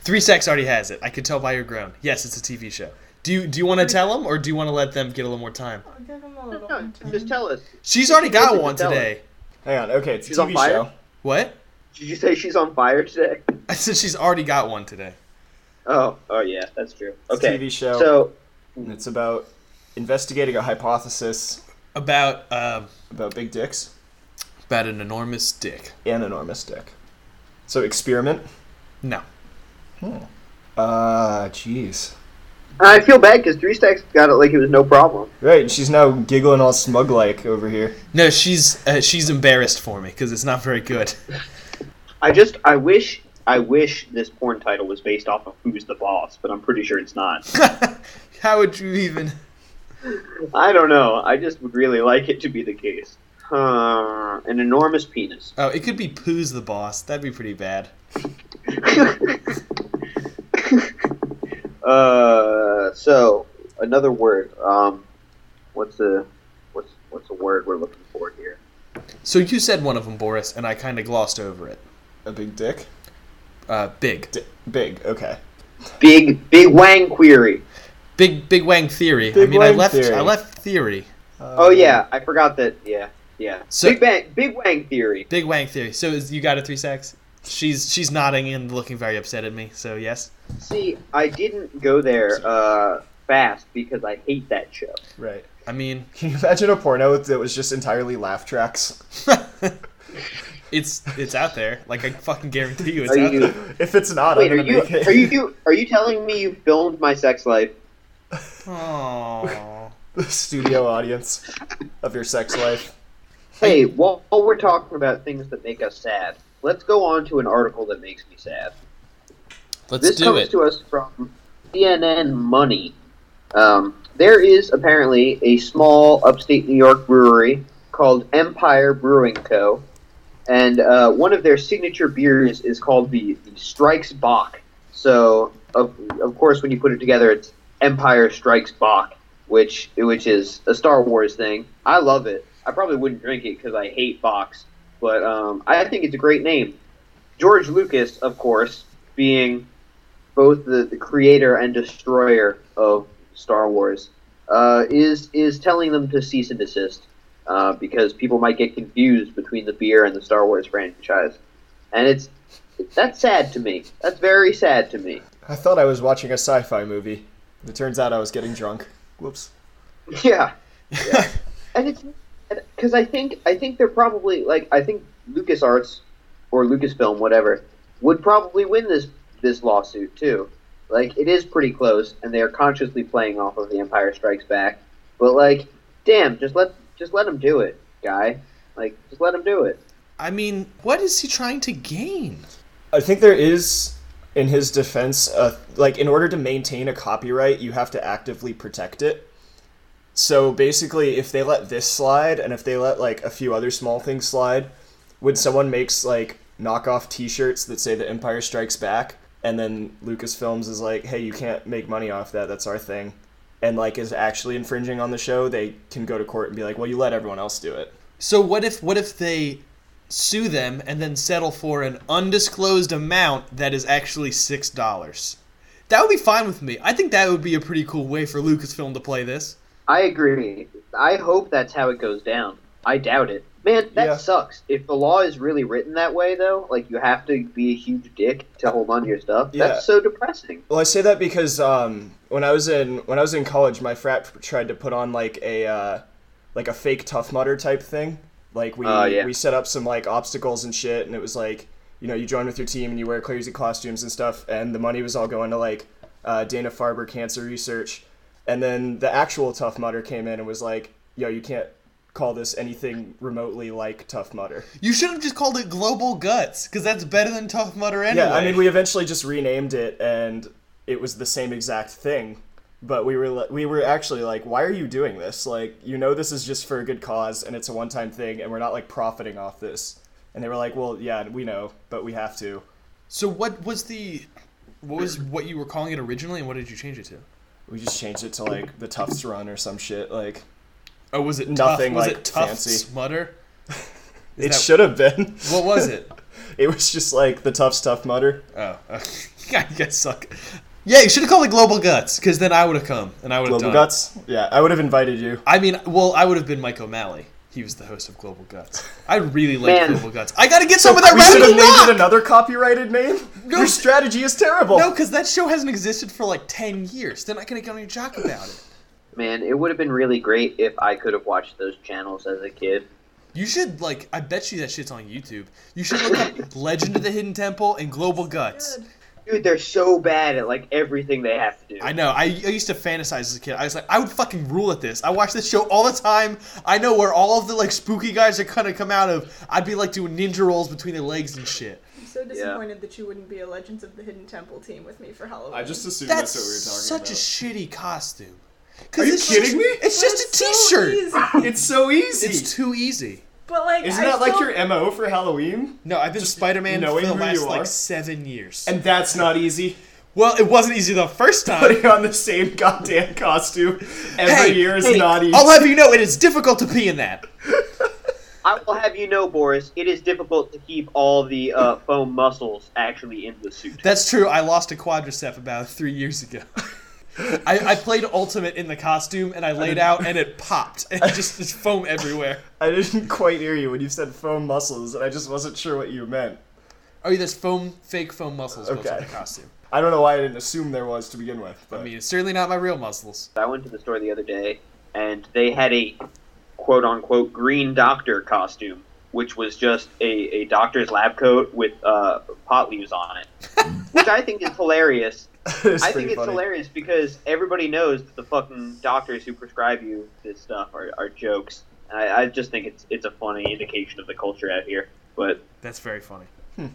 Three Stacks already has it. I could tell by your groan. Yes, it's a TV show. Do you do you want to tell them or do you want to let them get a little more time? I'll give him a little. No, time. just tell us. She's already got one tell today. Hang on. Okay, it's She's a on TV fire? show. What? Did you say she's on fire today? [laughs] I said she's already got one today. Oh, oh yeah, that's true. It's a Okay, TV show. so And it's about investigating a hypothesis About um about big dicks about an enormous dick. and enormous dick. So experiment. No. Uh, jeez. I feel bad because Three Stacks got it like it was no problem. Right, and she's now giggling all smug like over here. No, she's uh, she's embarrassed for me because it's not very good. [laughs] I just I wish I wish this porn title was based off of Who's the Boss, but I'm pretty sure it's not. [laughs] How would you even? I don't know. I just would really like it to be the case. Uh, an enormous penis. Oh, it could be Pooh's the boss. That'd be pretty bad. [laughs] uh, so another word. Um, what's the what's what's the word we're looking for here? So you said one of them, Borys, and I kind of glossed over it. A big dick? Uh, big, Di- big, okay. Big big wang query. big, big Wang theory. I Big mean, I left, theory. I left theory. Oh yeah, I forgot that. Yeah, yeah. So- big bang, big wang theory. Big Wang theory. So is, you got a three sex? She's she's nodding and looking very upset at me. So yes. See, I didn't go there uh, fast because I hate that show. Right. I mean, [laughs] Can you imagine a porno that was just entirely laugh tracks? [laughs] it's it's out there. Like I fucking guarantee you, it's Are out you? there. [laughs] If it's not, Wait, I'm are you? make it. Are you? Are you telling me you filmed my sex life? Aww. the studio audience of your sex life? Hey, while, while we're talking about things that make us sad, let's go on to an article that makes me sad. Let's this comes it. to us from CNN Money. Um, there is apparently a small upstate New York brewery called Empire Brewing Co. and uh, one of their signature beers is called the, the Strikes Bach. So, of, of course, when you put it together, it's Empire Strikes Bach, which which is a Star Wars thing. I love it. I probably wouldn't drink it because I hate Bachs, but um, I think it's a great name. George Lucas, of course, being both the, the creator and destroyer of Star Wars, uh, is is telling them to cease and desist uh, because people might get confused between the beer and the Star Wars franchise, and it's that's sad to me. That's very sad to me. I thought I was watching a sci-fi movie. It turns out I was getting drunk. Whoops. Yeah, [laughs] yeah. and it's because I think I think they're probably like I think LucasArts or Lucasfilm, whatever, would probably win this this lawsuit too. Like it is pretty close, and they are consciously playing off of The Empire Strikes Back. But like, damn, just let just let him do it, guy. Like, just let him do it. I mean, what is he trying to gain? I think there is, in his defense, uh, like in order to maintain a copyright, you have to actively protect it. So basically, if they let this slide, and if they let like a few other small things slide, when someone makes like knockoff T-shirts that say "The Empire Strikes Back," and then Lucasfilms is like, "Hey, you can't make money off that. That's our thing," and like is actually infringing on the show, they can go to court and be like, "Well, you let everyone else do it." So what if what if they sue them and then settle for an undisclosed amount that is actually six dollars? That would be fine with me. I think that would be a pretty cool way for Lucasfilm to play this. I agree. I hope that's how it goes down. I doubt it. Man, that Yeah. sucks. If the law is really written that way, though, like you have to be a huge dick to hold on to your stuff. Yeah. That's so depressing. Well, I say that because um, when I was in when I was in college, my frat tried to put on like a uh, like a fake Tough Mudder type thing. Like we Oh, yeah. we set up some like obstacles and shit, and it was like you know you join with your team and you wear crazy costumes and stuff, and the money was all going to like uh, Dana Farber cancer research, and then the actual Tough Mudder came in and was like, yo, you can't call this anything remotely like Tough Mudder. You should have just called it Global Guts, because that's better than Tough Mudder anyway. Yeah, I mean, we eventually just renamed it, and it was the same exact thing. But we were we were actually like, why are you doing this? Like, you know, this is just for a good cause, and it's a one time thing, and we're not like profiting off this. And they were like, well, yeah, we know, but we have to. So what was the what was what you were calling it originally, and what did you change it to? We just changed it to like the Tufts Run or some shit. Like, Oh, was it Nothing, tough? Was like, it tough fancy. Mudder? [laughs] Is it that- should have been. What was it? [laughs] it was just like the Tufts Tough Mudder. Oh, you guys suck. Yeah, you should have called it Global Guts, because then I would have come and I would have Global done. Guts. Yeah, I would have invited you. I mean, well, I would have been Mike O'Malley. He was the host of Global Guts. I really like Man. Global Guts. I gotta get some of that we should have radical named rock. it another copyrighted name. Your strategy is terrible. No, because that show hasn't existed for like ten years. They're not gonna get on your jock about it. Man, it would have been really great if I could have watched those channels as a kid. You should like. I bet you that shit's on YouTube. You should look up [laughs] Legend of the Hidden Temple and Global Guts. Good. Dude, they're so bad at like everything they have to do. I know. I, I used to fantasize as a kid. I was like, I would fucking rule at this. I watch this show all the time. I know where all of the like spooky guys are gonna come out of. I'd be like doing ninja rolls between their legs and shit. I'm so disappointed that you wouldn't be a Legends of the Hidden Temple team with me for Halloween. I just assumed That's, that's, what we were talking such about. Such a shitty costume. 'Cause Are you it's kidding just- me? It's just a It's so T-shirt. easy. [laughs] It's so easy. It's too easy. But like, Isn't I that like still- your mo for Halloween? No, I've been Spider-Man for knowing the who last you like seven years. And that's not easy. well, it wasn't easy the first time. Putting on the same goddamn costume every Hey, year is hey, not easy. I'll have you know, it is difficult to pee in that. [laughs] I will have you know, Borys, it is difficult to keep all the uh, foam muscles actually in the suit. That's true. I lost a quadricep about three years ago. [laughs] I, I played Ultimate in the costume and I laid out and it popped [laughs] and just there's foam everywhere. I didn't quite hear you when you said foam muscles, and I just wasn't sure what you meant. Oh, yeah, there's foam, fake foam muscles built Okay. on the costume. I don't know why I didn't assume there was to begin with. But I mean, it's certainly not my real muscles. I went to the store the other day, and they had a quote unquote green doctor costume, which was just a, a doctor's lab coat with uh, pot leaves on it, [laughs] which I think is hilarious. [laughs] it's I think it's funny. hilarious because everybody knows that the fucking doctors who prescribe you this stuff are, are jokes. I, I just think it's it's a funny indication of the culture out here. But That's very funny. Hmm.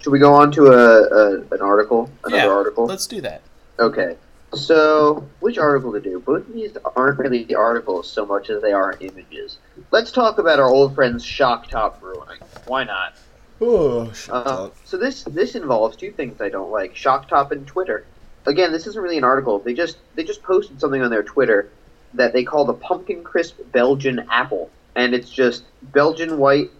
should we go on to a, a an article? Another yeah, article? let's do that. Okay. So, which article to do? Both of these aren't really the articles so much as they are images. Let's talk about our old friends Shock Top Brewing. Why not? Oh, Uh, so this this involves two things I don't like: Shock Top and Twitter. Again, this isn't really an article. They just they just posted something on their Twitter that they call the Pumpkin Crisp Belgian Apple, and it's just Belgian white,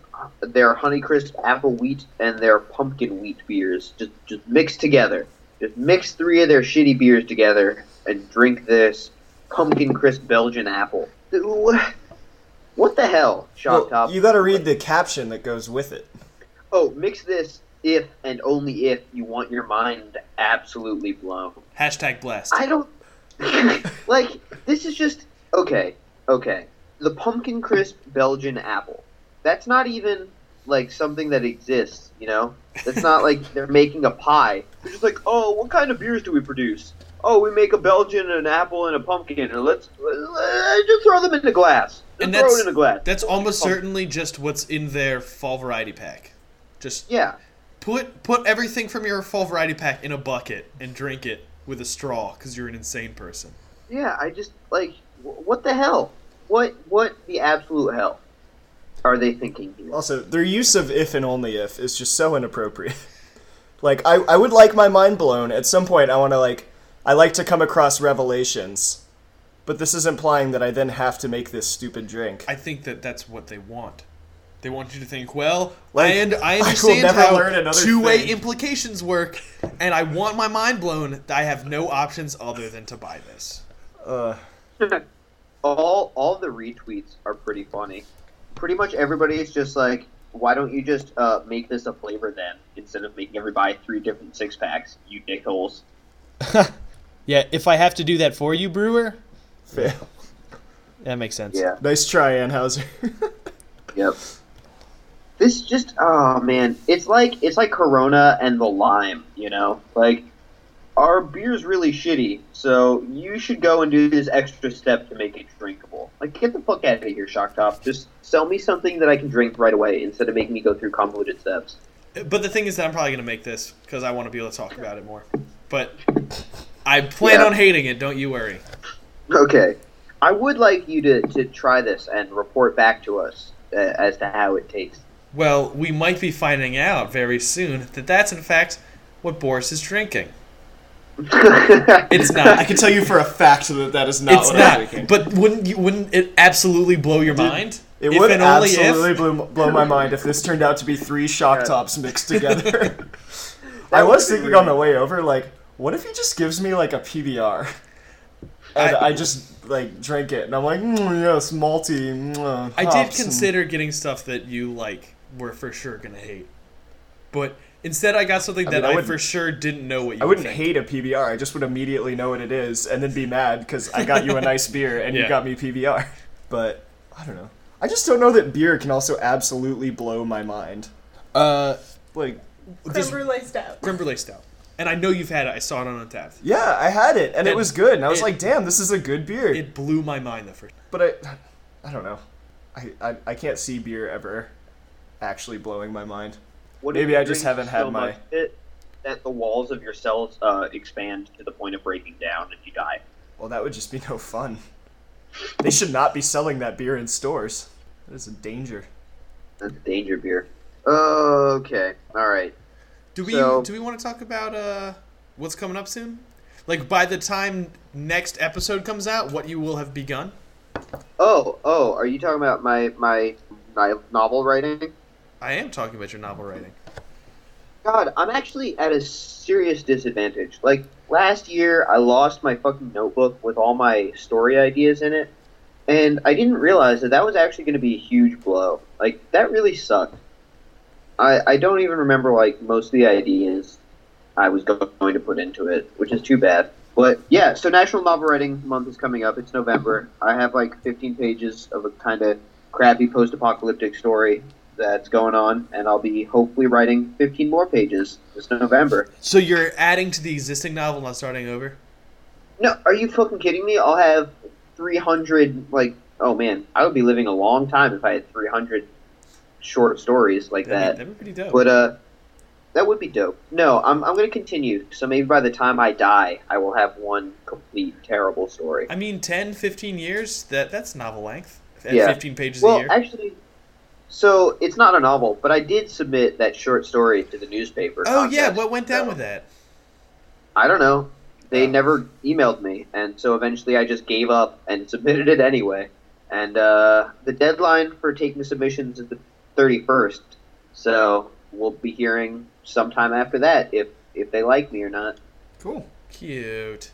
their Honeycrisp Apple Wheat, and their Pumpkin Wheat beers just just mixed together. Just mix three of their shitty beers together and drink this Pumpkin Crisp Belgian Apple. What the hell, Shock Well, Top? you got to read the caption that goes with it. Oh, mix this if and only if you want your mind absolutely blown. Hashtag blessed. I don't [laughs] like this is just okay, okay. The pumpkin crisp Belgian apple. That's not even like something that exists, you know? It's not like [laughs] they're making a pie. They're just like, oh, what kind of beers do we produce? Oh, we make a Belgian, and an apple, and a pumpkin. And let's, let's just throw them in a glass. Just And throw it in a glass. That's almost certainly just what's in their fall variety pack. Just Yeah. put put everything from your fall variety pack in a bucket and drink it with a straw because you're an insane person. Yeah, I just like wh- what the hell? What what the absolute hell are they thinking here? Also, their use of if and only if is just so inappropriate. [laughs] like, I, I would like my mind blown. At some point, I want to, like, I like to come across revelations. But this is implying that I then have to make this stupid drink. I think that that's what they want. They want you to think, well, Like, I, und- I [laughs] I understand never how learn two-way thing. implications work, and I want my mind blown. That I have no options other than to buy this. Uh, [laughs] all all the retweets are pretty funny. Pretty much everybody is just like, why don't you just uh, make this a flavor then instead of making everybody three different six packs? You dickholes. [laughs] Yeah, if I have to do that for you, brewer, fail. that makes sense. Yeah. Nice try, Anheuser. Yep. This just oh man, it's like it's like Corona and the lime, you know? Like our beer's really shitty, so you should go and do this extra step to make it drinkable. Like get the fuck out of here, Shock Top. Just sell me something that I can drink right away instead of making me go through convoluted steps. But the thing is that I'm probably going to make this because I want to be able to talk about it more. But I [laughs] plan Yeah. on hating it, don't you worry. Okay. I would like you to, to try this and report back to us uh, as to how it tastes. Well, we might be finding out very soon that that's in fact what Borys is drinking. [laughs] It's not. I can tell you for a fact that that is not it's what not. I'm thinking. But wouldn't you? Wouldn't it absolutely blow your mind? It If would and only absolutely if- blow, blow my mind if this turned out to be three shock tops mixed [laughs] together. [laughs] I was thinking weird. on the way over, like, what if he just gives me like a PBR, and I, I- just like drink it, and I'm like, mm, yes, malty. mm, I did hops and-" consider getting stuff that you like were for sure gonna hate, but instead I got something I that mean, I I, for sure didn't know what you. I wouldn't would hate a PBR. I just would immediately know what it is, and then be mad because I got you a nice [laughs] beer and you got me PBR. But I don't know. I just don't know that beer can also absolutely blow my mind. Uh, Like, Creme this brulee stout. creme brulee stout, and I know you've had it. I saw it on Untappd. yeah, I had it, and it was good, and I was it- like, damn, this is a good beer. It blew my mind the first. but I, I don't know. I, I, I can't see beer ever actually blowing my mind. What Maybe I just haven't had my- much of it that the walls of your cells uh, expand to the point of breaking down and you die. Well, that would just be no fun. They should not be selling that beer in stores. That is a danger. That's a danger beer. Okay, all right. Do we So- do we want to talk about uh what's coming up soon? Like by the time next episode comes out, what you will have begun? Oh, oh, are you talking about my my my novel writing? I am talking about your novel writing. God, I'm actually at a serious disadvantage. Like last year, I lost my fucking notebook with all my story ideas in it, and I didn't realize that that was actually going to be a huge blow. Like that really sucked. I I don't even remember like most of the ideas I was going to put into it, which is too bad. But yeah, so National Novel Writing Month is coming up. It's November. I have like 15 pages of a kind of crappy post-apocalyptic story that's going on, and I'll be hopefully writing 15 more pages this November. So you're adding to the existing novel, not starting over. No, are you fucking kidding me? I'll have 300, like, oh man, I would be living a long time if I had 300 short stories like That'd be, that. that'd be pretty dope. But, uh, That would be dope. No, I'm, I'm going to continue. So maybe by the time I die, I will have one complete terrible story. I mean, 10, 15 years, that that's novel length. Yeah. 15 pages a year. Well, actually, so it's not a novel, but I did submit that short story to the newspaper. oh, yeah, what went down so- with that? I don't know. They Oh. never emailed me, and so eventually I just gave up and submitted it anyway. And uh, the deadline for taking submissions is the 31st, so we'll be hearing sometime after that if if they like me or not. Cool. Cute.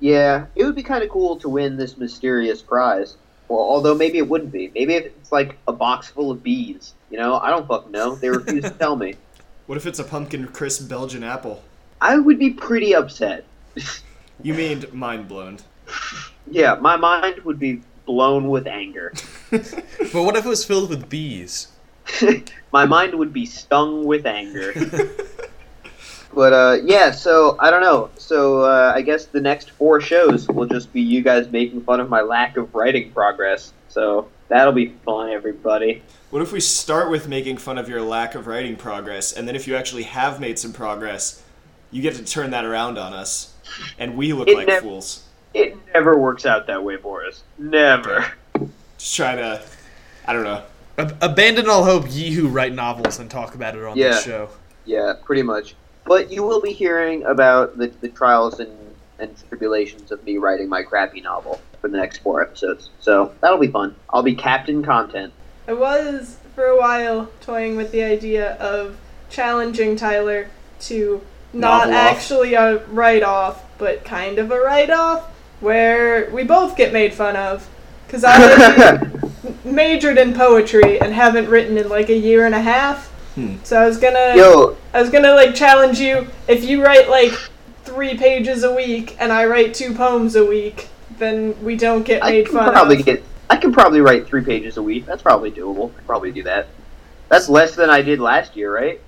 Yeah, it would be kind of cool to win this mysterious prize. Well, although maybe it wouldn't be. Maybe it's like a box full of bees. You know, I don't fucking know. They refuse to tell me. [laughs] What if it's a pumpkin crisp Belgian apple? I would be pretty upset. [laughs] You mean mind blown? Yeah, my mind would be blown with anger. [laughs] But what if it was filled with bees? my mind would be stung with anger. But uh, yeah, so I don't know. So uh, I guess the next four shows will just be you guys making fun of my lack of writing progress. So that'll be fun, everybody. What if we start with making fun of your lack of writing progress, and then if you actually have made some progress, you get to turn that around on us, and we look It like nev- fools. It never works out that way, Borys. Never. Just trying to, I don't know. Ab- abandon all hope, ye who write novels and talk about it on Yeah. this show. Yeah, pretty much. But you will be hearing about the, the trials and, and tribulations of me writing my crappy novel for the next four episodes. So that'll be fun. I'll be Captain Content. I was for a while toying with the idea of challenging Tyler to not off. actually a write off, but kind of a write off, where we both get made fun of. Because I [laughs] majored in poetry and haven't written in like a year and a half. Hmm. So I was gonna, Yo, I was gonna like challenge you if you write like three pages a week and I write two poems a week, then we don't get I made can fun probably of. get. I can probably write three pages a week. That's probably doable. I probably do that. That's less than I did last year, right?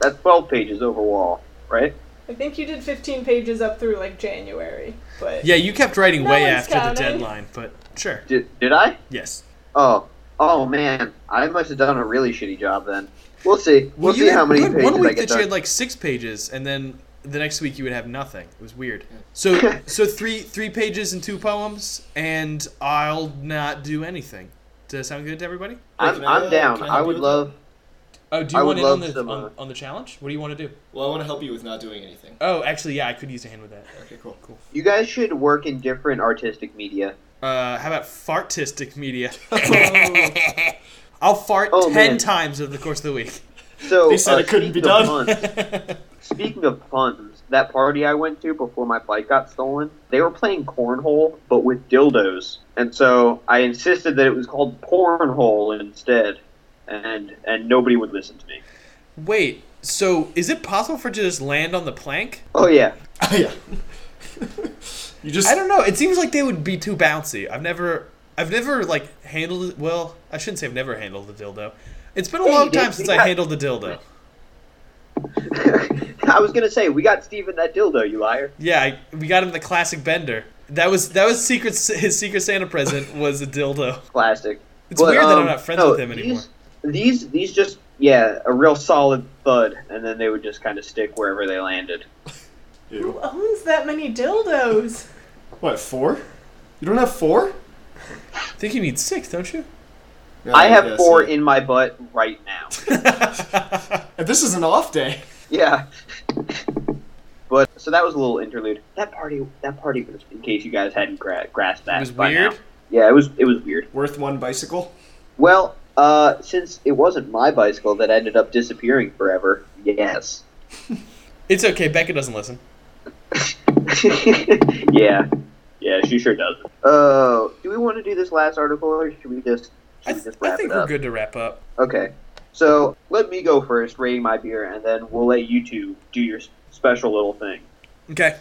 That's twelve pages overall, right? I think you did 15 pages up through like January, but Yeah, you kept writing No way after counting. the deadline, but sure. Did did I? Yes. Oh, oh man, I must have done a really shitty job then. We'll see. We'll you see had- how many pages one I week get that you had like six pages, and then the next week you would have nothing. It was weird. So, [laughs] so three three pages and two poems, and I'll not do anything. Does that sound good to everybody? I'm, I, I'm uh, down. I I would you that? love. Oh, do you would want in on the some, on, uh, on the challenge? What do you want to do? Well, I want to help you with not doing anything. Oh, actually, yeah, I could use a hand with that. Okay, cool. Cool. You guys should work in different artistic media. Uh, how about fartistic media? [laughs] [laughs] I'll fart Oh, ten man. times over the course of the week. So They said uh, it couldn't be done. puns- speaking of puns, that party I went to before my bike got stolen, they were playing cornhole but with dildos, and so I insisted that it was called cornhole instead, and and nobody would listen to me. Wait, so is it possible for it to just land on the plank? Oh yeah, Oh, [laughs] yeah. [laughs] you just. I don't know. It seems like they would be too bouncy. I've never, I've never like handled it. Well, I shouldn't say I've never handled the dildo. It's been a Yeah, long time since You I handled the dildo. [laughs] I was gonna say we got Steven that dildo, you liar. Yeah, I, we got him the classic bender. That was that was secret. [laughs] His secret Santa present [laughs] was a dildo. Classic. It's But, weird that I'm um, not friends no, with him anymore. These, these these just yeah, a real solid thud, and then they would just kind of stick wherever they landed. who owns that many dildos? What, four? You don't have four? I think you need six, don't you? Yeah, I have guess, four yeah. in my butt right now. [laughs] And this is an off day. Yeah. But so that was a little interlude. That party, that party was in case you guys hadn't gra- grasped that. It was by weird. now. Yeah, it was. It was weird. Worth one bicycle? Well, uh, since it wasn't my bicycle that ended up disappearing forever, yes. [laughs] It's okay. Becca doesn't listen. [laughs] yeah, yeah, she sure does. Uh, do we want to do this last article, or should we just? I, Should we th- just I think it we're good to wrap up. Okay, so let me go first, rating my beer, and then we'll let you two do your special little thing. Okay.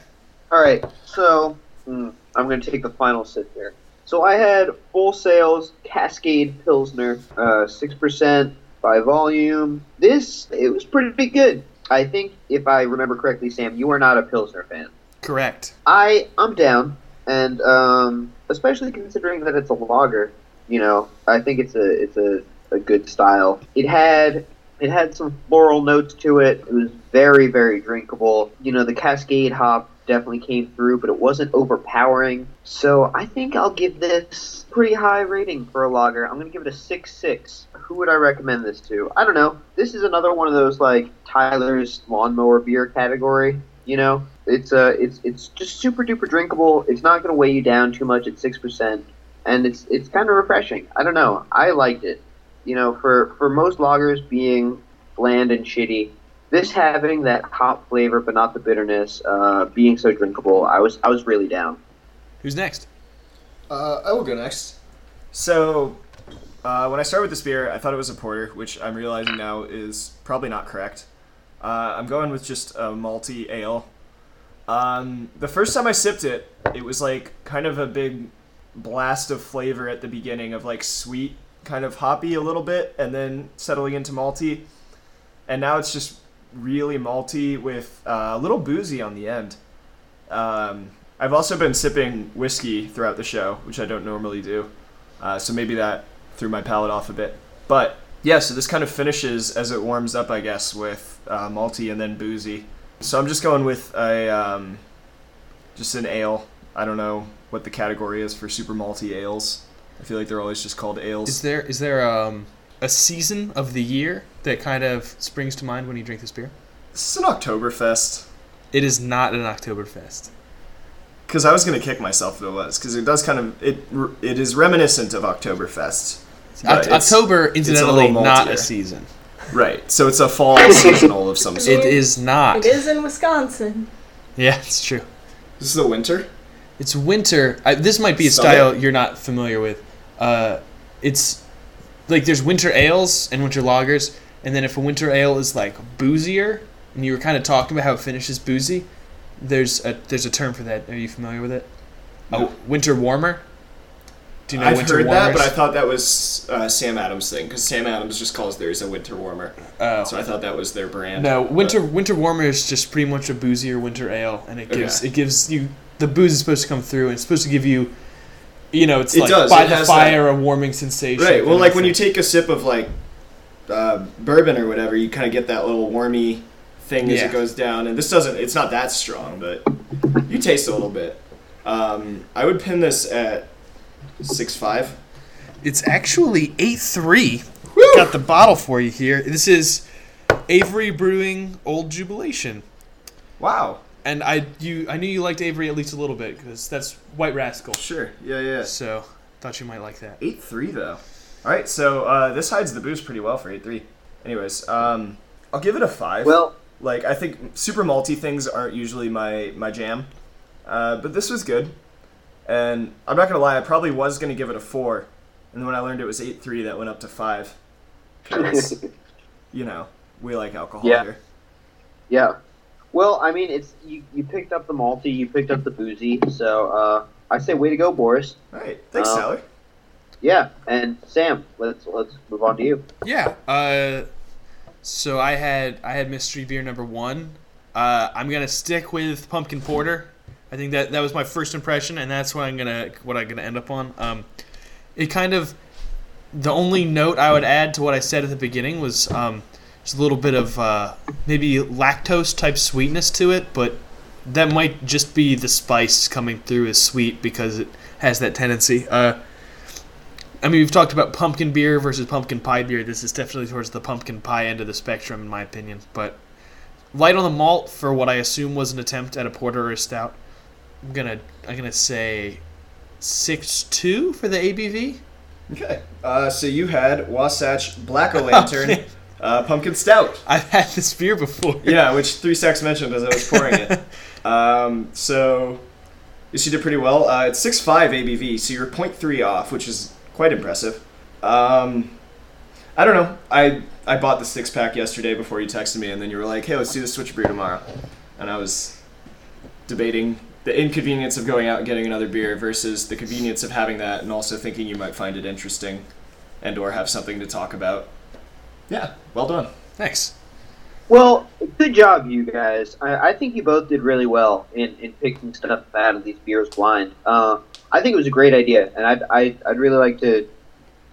All right, so mm, I'm going to take the final sip here. So I had Full Sail's Cascade Pilsner, uh, six percent by volume. This it was pretty good. I think if I remember correctly, Sam, you are not a Pilsner fan. Correct. I I'm down, and um, especially considering that it's a lager. You know, I think it's a it's a, a good style. It had It had some floral notes to it. It was very, very drinkable. You know, the Cascade hop definitely came through, but it wasn't overpowering. So I think I'll give this pretty high rating for a lager. I'm to give it a 6 6. Who would I recommend this to? I don't know. This is another one of those, like, Tyler's lawnmower beer category. You know, it's uh, it's it's just super duper drinkable. It's not going to weigh you down too much at six percent, and it's it's kind of refreshing. I don't know. I liked it. You know, for for most lagers being bland and shitty, this having that hop flavor but not the bitterness, uh, being so drinkable, I was I was really down. Who's next? Uh, I will go next. So, uh, when I started with this beer, I thought it was a porter, which I'm realizing now is probably not correct. Uh, I'm going with just a malty ale. Um, the first time I sipped it, it was like kind of a big blast of flavor at the beginning of like sweet, kind of hoppy a little bit, and then settling into malty. And now it's just really malty with uh, a little boozy on the end. Um, I've also been sipping whiskey throughout the show, which I don't normally do. Uh, so maybe that threw my palate off a bit. But yeah, so this kind of finishes as it warms up, I guess, with uh, malty and then boozy. So I'm just going with a um, just an ale. I don't know what the category is for super malty ales. I feel like they're always just called ales. Is there is there um, a season of the year that kind of springs to mind when you drink this beer? This is an Oktoberfest. It is not an Oktoberfest. Because I was gonna kick myself if it was, because it does kind of it. It is reminiscent of Oktoberfest. Oct- October, it's a incidentally, not a season. Right. So it's a fall [laughs] seasonal of some sort. It is not. It is in Wisconsin. Yeah, it's true. This is the winter. It's winter. I, this might be a Summer? style you're not familiar with. Uh, it's like there's winter ales and winter lagers, and then if a winter ale is like boozier, and you were kind of talking about how it finishes boozy, there's a there's a term for that. Are you familiar with it? No. Oh, winter warmer. Do you know I've winter heard warmers? that, but I thought that was uh, Sam Adams' thing because Sam Adams just calls theirs a winter warmer. Oh. So I thought that was their brand. No, but- winter winter warmer is just pretty much a boozier winter ale, and it gives Okay. it gives you the booze is supposed to come through, and it's supposed to give you, you know, it's It like does, by it the fire, a warming sensation. Right. Well, like when you take a sip of like uh, bourbon or whatever, you kind of get that little warmy thing as it goes down. And this doesn't. It's not that strong, but you taste a little bit. Um, I would pin this at six five. It's actually eight three. Got the bottle for you here. This is Avery Brewing Old Jubilation, Wow. and I you I knew you liked Avery at least a little bit because that's White Rascal. Sure. Yeah. Yeah. So thought you might like that. Eight three though. All right. So uh, this hides the booze pretty well for eight three. Anyways, um, I'll give it a five. Well, like I think super malty things aren't usually my my jam, uh, but this was good. And I'm not gonna lie, I probably was gonna give it a four, and then when I learned it was eight three, that went up to five. 'Cause, [laughs] you know, we like alcohol Yeah. here. yeah. Well, I mean, it's you, you picked up the malty, you picked up the boozy, so uh, I say way to go, Borys. All right, thanks, Um, Tyler. Yeah, and Sam, let's let's move on to you. Yeah. Uh, so I had I had mystery beer number one. Uh, I'm gonna stick with pumpkin porter. I think that that was my first impression, and that's what I'm gonna what I'm gonna end up on. Um, it kind of the only note I would add to what I said at the beginning was um, just a little bit of uh, maybe lactose type sweetness to it, but that might just be the spice coming through as sweet because it has that tendency. Uh, I mean, we've talked about pumpkin beer versus pumpkin pie beer. This is definitely towards the pumpkin pie end of the spectrum, in my opinion. But light on the malt for what I assume was an attempt at a porter or a stout. I'm gonna I'm gonna say six two for the ABV. Okay, uh, so you had Wasatch Black [laughs] O Lantern uh, Pumpkin Stout. I've had this beer before. yeah, which Three Stacks mentioned as I was pouring it. [laughs] Um, so, you did pretty well. Uh, it's 6.5 ABV, so you're 0.3 off, which is quite impressive. Um, I don't know. I I bought the six pack yesterday before you texted me, and then you were like, "Hey, let's do the switch beer tomorrow," and I was debating the inconvenience of going out and getting another beer versus the convenience of having that, and also thinking you might find it interesting, and or have something to talk about. Yeah, well done. Thanks. Well, good job, you guys. I, I think you both did really well in, in picking stuff out of these beers blind. Uh, I think it was a great idea, and I'd, I'd, I'd really like to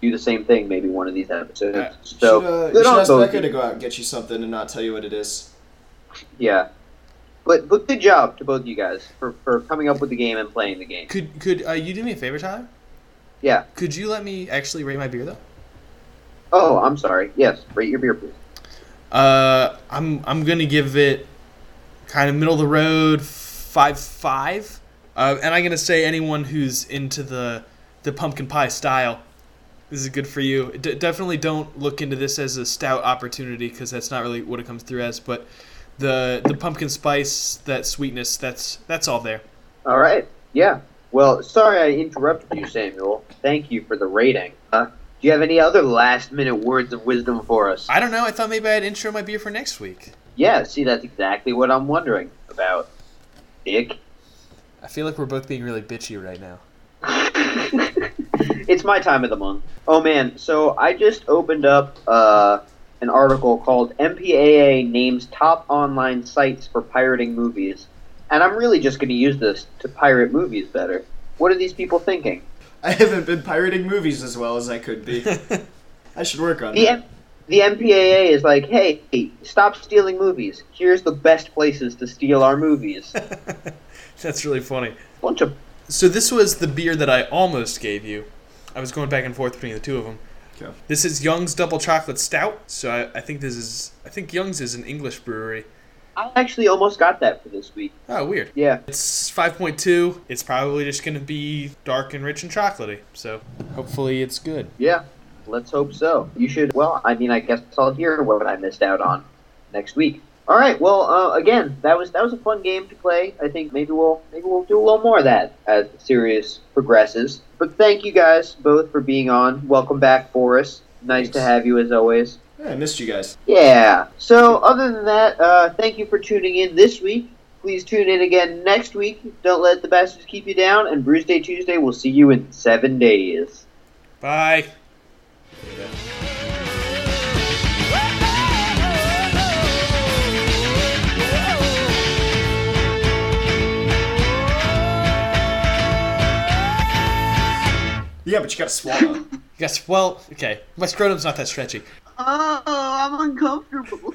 do the same thing maybe one of these episodes. Yeah. So should, uh, you should on ask. Becca to go out and get you something and not tell you what it is. Yeah. But but good job to both of you guys for, for coming up with the game and playing the game. Could could uh, you do me a favor, Tyler? Yeah. Could you let me actually rate my beer though? Oh, I'm sorry. Yes, rate your beer, please. Uh, I'm I'm gonna give it kind of middle of the road five five. Uh, and I'm gonna say anyone who's into the the pumpkin pie style, this is good for you. D- definitely don't look into this as a stout opportunity because that's not really what it comes through as. But the the pumpkin spice, that sweetness, that's that's all there. All right. Yeah. Well, sorry I interrupted you, Samuel. Thank you for the rating. Uh, do you have any other last minute words of wisdom for us? I don't know. I thought maybe I'd intro my beer for next week. Yeah, see, that's exactly what I'm wondering about. Dick. I feel like we're both being really bitchy right now. [laughs] it's my time of the month. Oh man, so I just opened up uh, an article called MPAA names top online sites for pirating movies, and I'm really just going to use this to pirate movies better. What are these people thinking? I haven't been pirating movies as well as I could be. [laughs] I should work on The that. M- the MPAA is like, hey, stop stealing movies. Here's the best places to steal our movies. [laughs] That's really funny. Bunch of So this was the beer that I almost gave you. I was going back and forth between the two of them. Okay. This is Young's Double Chocolate Stout. So I, I think this is I think Young's is an English brewery. I actually almost got that for this week. Oh, weird. Yeah. It's 5.2. It's probably just going to be dark and rich and chocolatey. So hopefully it's good. Yeah, let's hope so. You should. Well, I mean, I guess I'll hear what I missed out on next week. All right. Well, uh, again, that was that was a fun game to play. I think maybe we'll maybe we'll do a little more of that as the series progresses. But thank you guys both for being on. Welcome back, Borys. Nice to have you as always. Yeah, I missed you guys. Yeah. So other than that, uh, thank you for tuning in this week. Please tune in again next week. Don't let the bastards keep you down. And Bruce Day Tuesday, we'll see you in seven days. Bye. Yeah, but you gotta swallow. [laughs] Yes, well, okay. My scrotum's not that stretchy. Oh, I'm uncomfortable. [laughs]